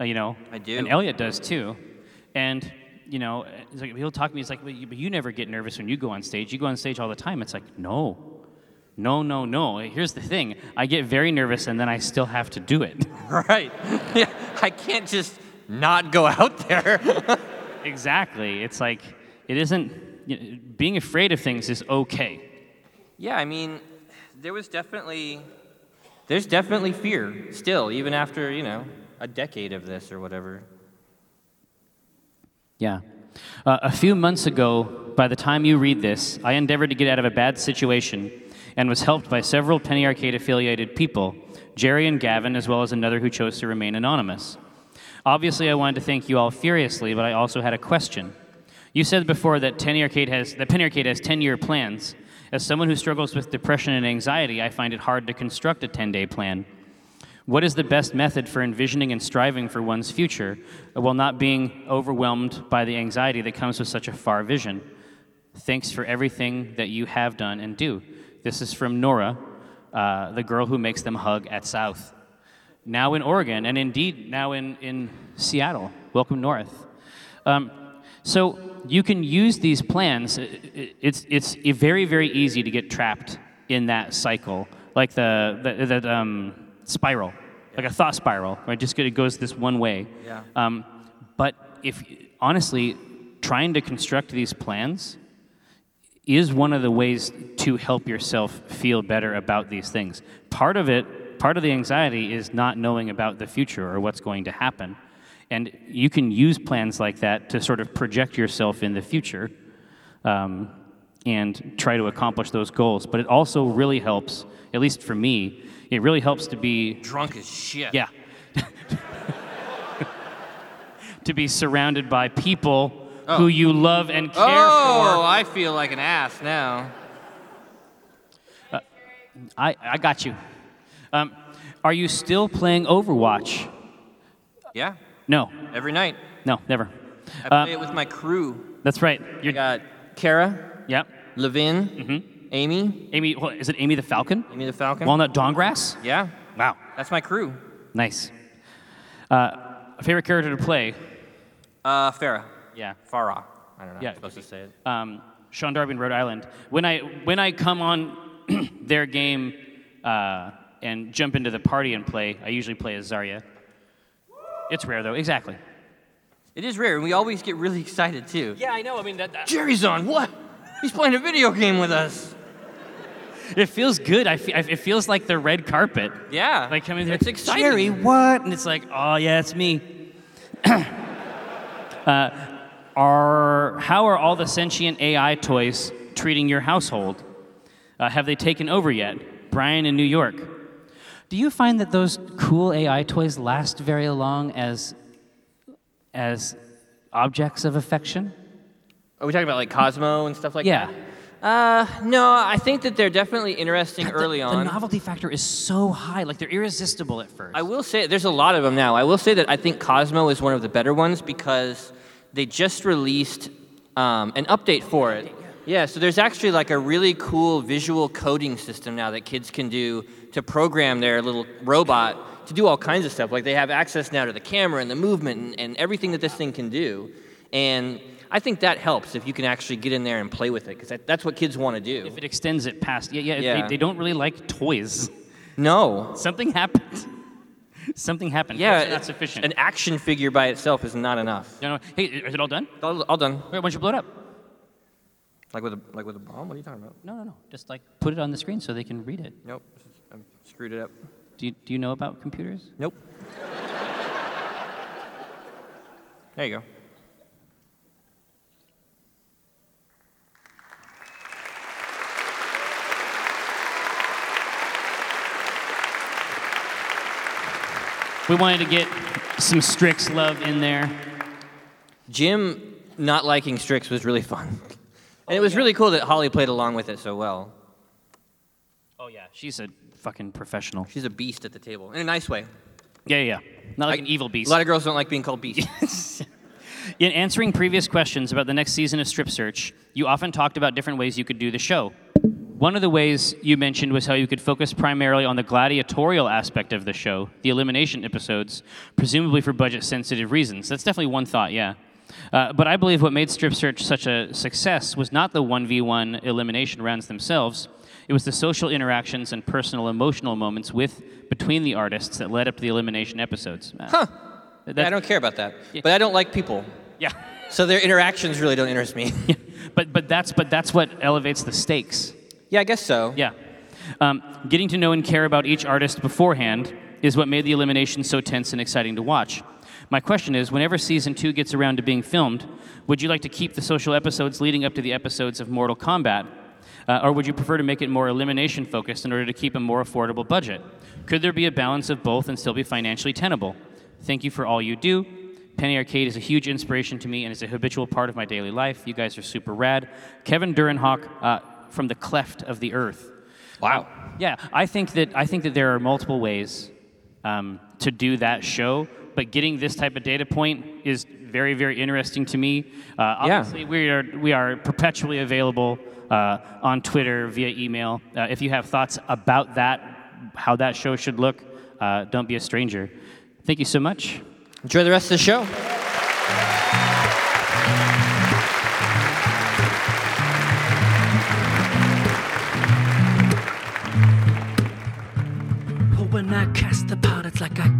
Uh, you know. I do. And Elliot does too. And you know, like, he'll talk to me. He's like, but you, but you never get nervous when you go on stage. You go on stage all the time. It's like, no, no, no, no. Here's the thing. I get very nervous and then I still have to do it. Right. Yeah. I can't just not go out there. exactly. It's like it isn't. You know, being afraid of things is okay. Yeah, I mean, there was definitely there's definitely fear still, even after, you know, a decade of this or whatever. Yeah. Uh, a few months ago, by the time you read this, I endeavored to get out of a bad situation and was helped by several Penny Arcade affiliated people, Jerry and Gavin, as well as another who chose to remain anonymous. Obviously, I wanted to thank you all furiously, but I also had a question. You said before that Penny Arcade has that Penny Arcade has 10-year plans. As someone who struggles with depression and anxiety, I find it hard to construct a 10-day plan. What is the best method for envisioning and striving for one's future while not being overwhelmed by the anxiety that comes with such a far vision? Thanks for everything that you have done and do. This is from Nora, uh, the girl who makes them hug at South. Now in Oregon, and indeed now in, in Seattle. Welcome north. Um, so you can use these plans. It's, it's very, very easy to get trapped in that cycle, like the, the, that um, spiral, like a thought spiral, right? Just it goes this one way. Yeah. Um, but if honestly, trying to construct these plans is one of the ways to help yourself feel better about these things. Part of it, part of the anxiety is not knowing about the future or what's going to happen. And you can use plans like that to sort of project yourself in the future um, and try to accomplish those goals. But it also really helps, at least for me, it really helps to be Drunk as shit. yeah. to be surrounded by people who you love and care for. Oh, I feel like an ass now. for. I, I got you. Um, are you still playing Overwatch? Yeah, No, every night. no, never. I Uh, play it with my crew. that's right. You're, got Kara, yep. Levin, Mm-hmm. Amy, Amy, what, is it Amy the Falcon? Amy the Falcon. Walnut Dawngrass? yeah, Wow, that's my crew. nice. Uh, favorite character to play? Uh, Pharah. Yeah. Pharah. I don't know. Yeah. I'm supposed to say it. um, Sean Darby in Rhode Island. When I when I come on their game uh, and jump into the party and play, I usually play as Zarya. It's rare though, exactly. It is rare, and we always get really excited too. Yeah, I know. I mean, that, that Jerry's on. What? He's playing a video game with us. it feels good. I fe- it feels like the red carpet. Yeah. Like coming there, It's exciting. Jerry, what? And it's like, oh yeah, it's me. uh, are how are all the sentient AI toys treating your household? Uh, have they taken over yet? Brian in New York. Do you find that those cool AI toys last very long as as objects of affection? Are we talking about like Cozmo and stuff like Yeah. that? Uh, no, I think that they're definitely interesting The- early on. The novelty factor is so high, like they're irresistible at first. I will say there's a lot of them now. I will say that I think Cozmo is one of the better ones because they just released um, an update for it. Yeah, so there's actually like a really cool visual coding system now that kids can do to program their little robot to do all kinds of stuff. Like they have access now to the camera and the movement and, and everything that this thing can do. And I think that helps if you can actually get in there and play with it because that, that's what kids want to do. if it extends it past, yeah, yeah, Yeah. They, they don't really like toys. no. Something happened. Something happened. Yeah, that's not sufficient. an action figure by itself is not enough. You know, hey, is it all done? All, all done. Wait, why don't you blow it up? Like with a like with a bomb? What are you talking about? No, no, no. Just like put it on the screen so they can read it. Nope. I screwed it up. Do you, do you know about computers? Nope. there you go. We wanted to get some Strix love in there. Jim not liking Strix was really fun. And it was really cool that Holly played along with it so well. Oh yeah, she's a fucking professional. She's a beast at the table in a nice way. Yeah, yeah. Not like I- an evil beast. A lot of girls don't like being called beast. In answering previous questions about the next season of Strip Search, you often talked about different ways you could do the show. One of the ways you mentioned was how you could focus primarily on the gladiatorial aspect of the show, the elimination episodes, presumably for budget sensitive reasons. That's definitely one thought, yeah. Uh, but I believe what made Strip Search such a success was not the 1v1 elimination rounds themselves. It was the social interactions and personal emotional moments with between the artists that led up to the elimination episodes. Huh. I don't care about that. But I don't like people. Yeah. So their interactions really don't interest me. Yeah, but but that's but that's what elevates the stakes. yeah, I guess so. Yeah, um, getting to know and care about each artist beforehand is what made the elimination so tense and exciting to watch. My question is, whenever season two gets around to being filmed, would you like to keep the social episodes leading up to the episodes of Mortal Kombat, uh, or would you prefer to make it more elimination focused in order to keep a more affordable budget? Could there be a balance of both and still be financially tenable? Thank you for all you do. Penny Arcade is a huge inspiration to me and is a habitual part of my daily life. You guys are super rad. Kevin Durenhawk uh, from the cleft of the earth. Wow. Yeah, I think that I think that there are multiple ways um, to do that show, but getting this type of data point is very, very interesting to me. Uh, obviously, yeah. we are we are perpetually available uh, on Twitter via email. Uh, if you have thoughts about that, how that show should look, uh, don't be a stranger. Thank you so much. Enjoy the rest of the show. When I cast the pot, it's like I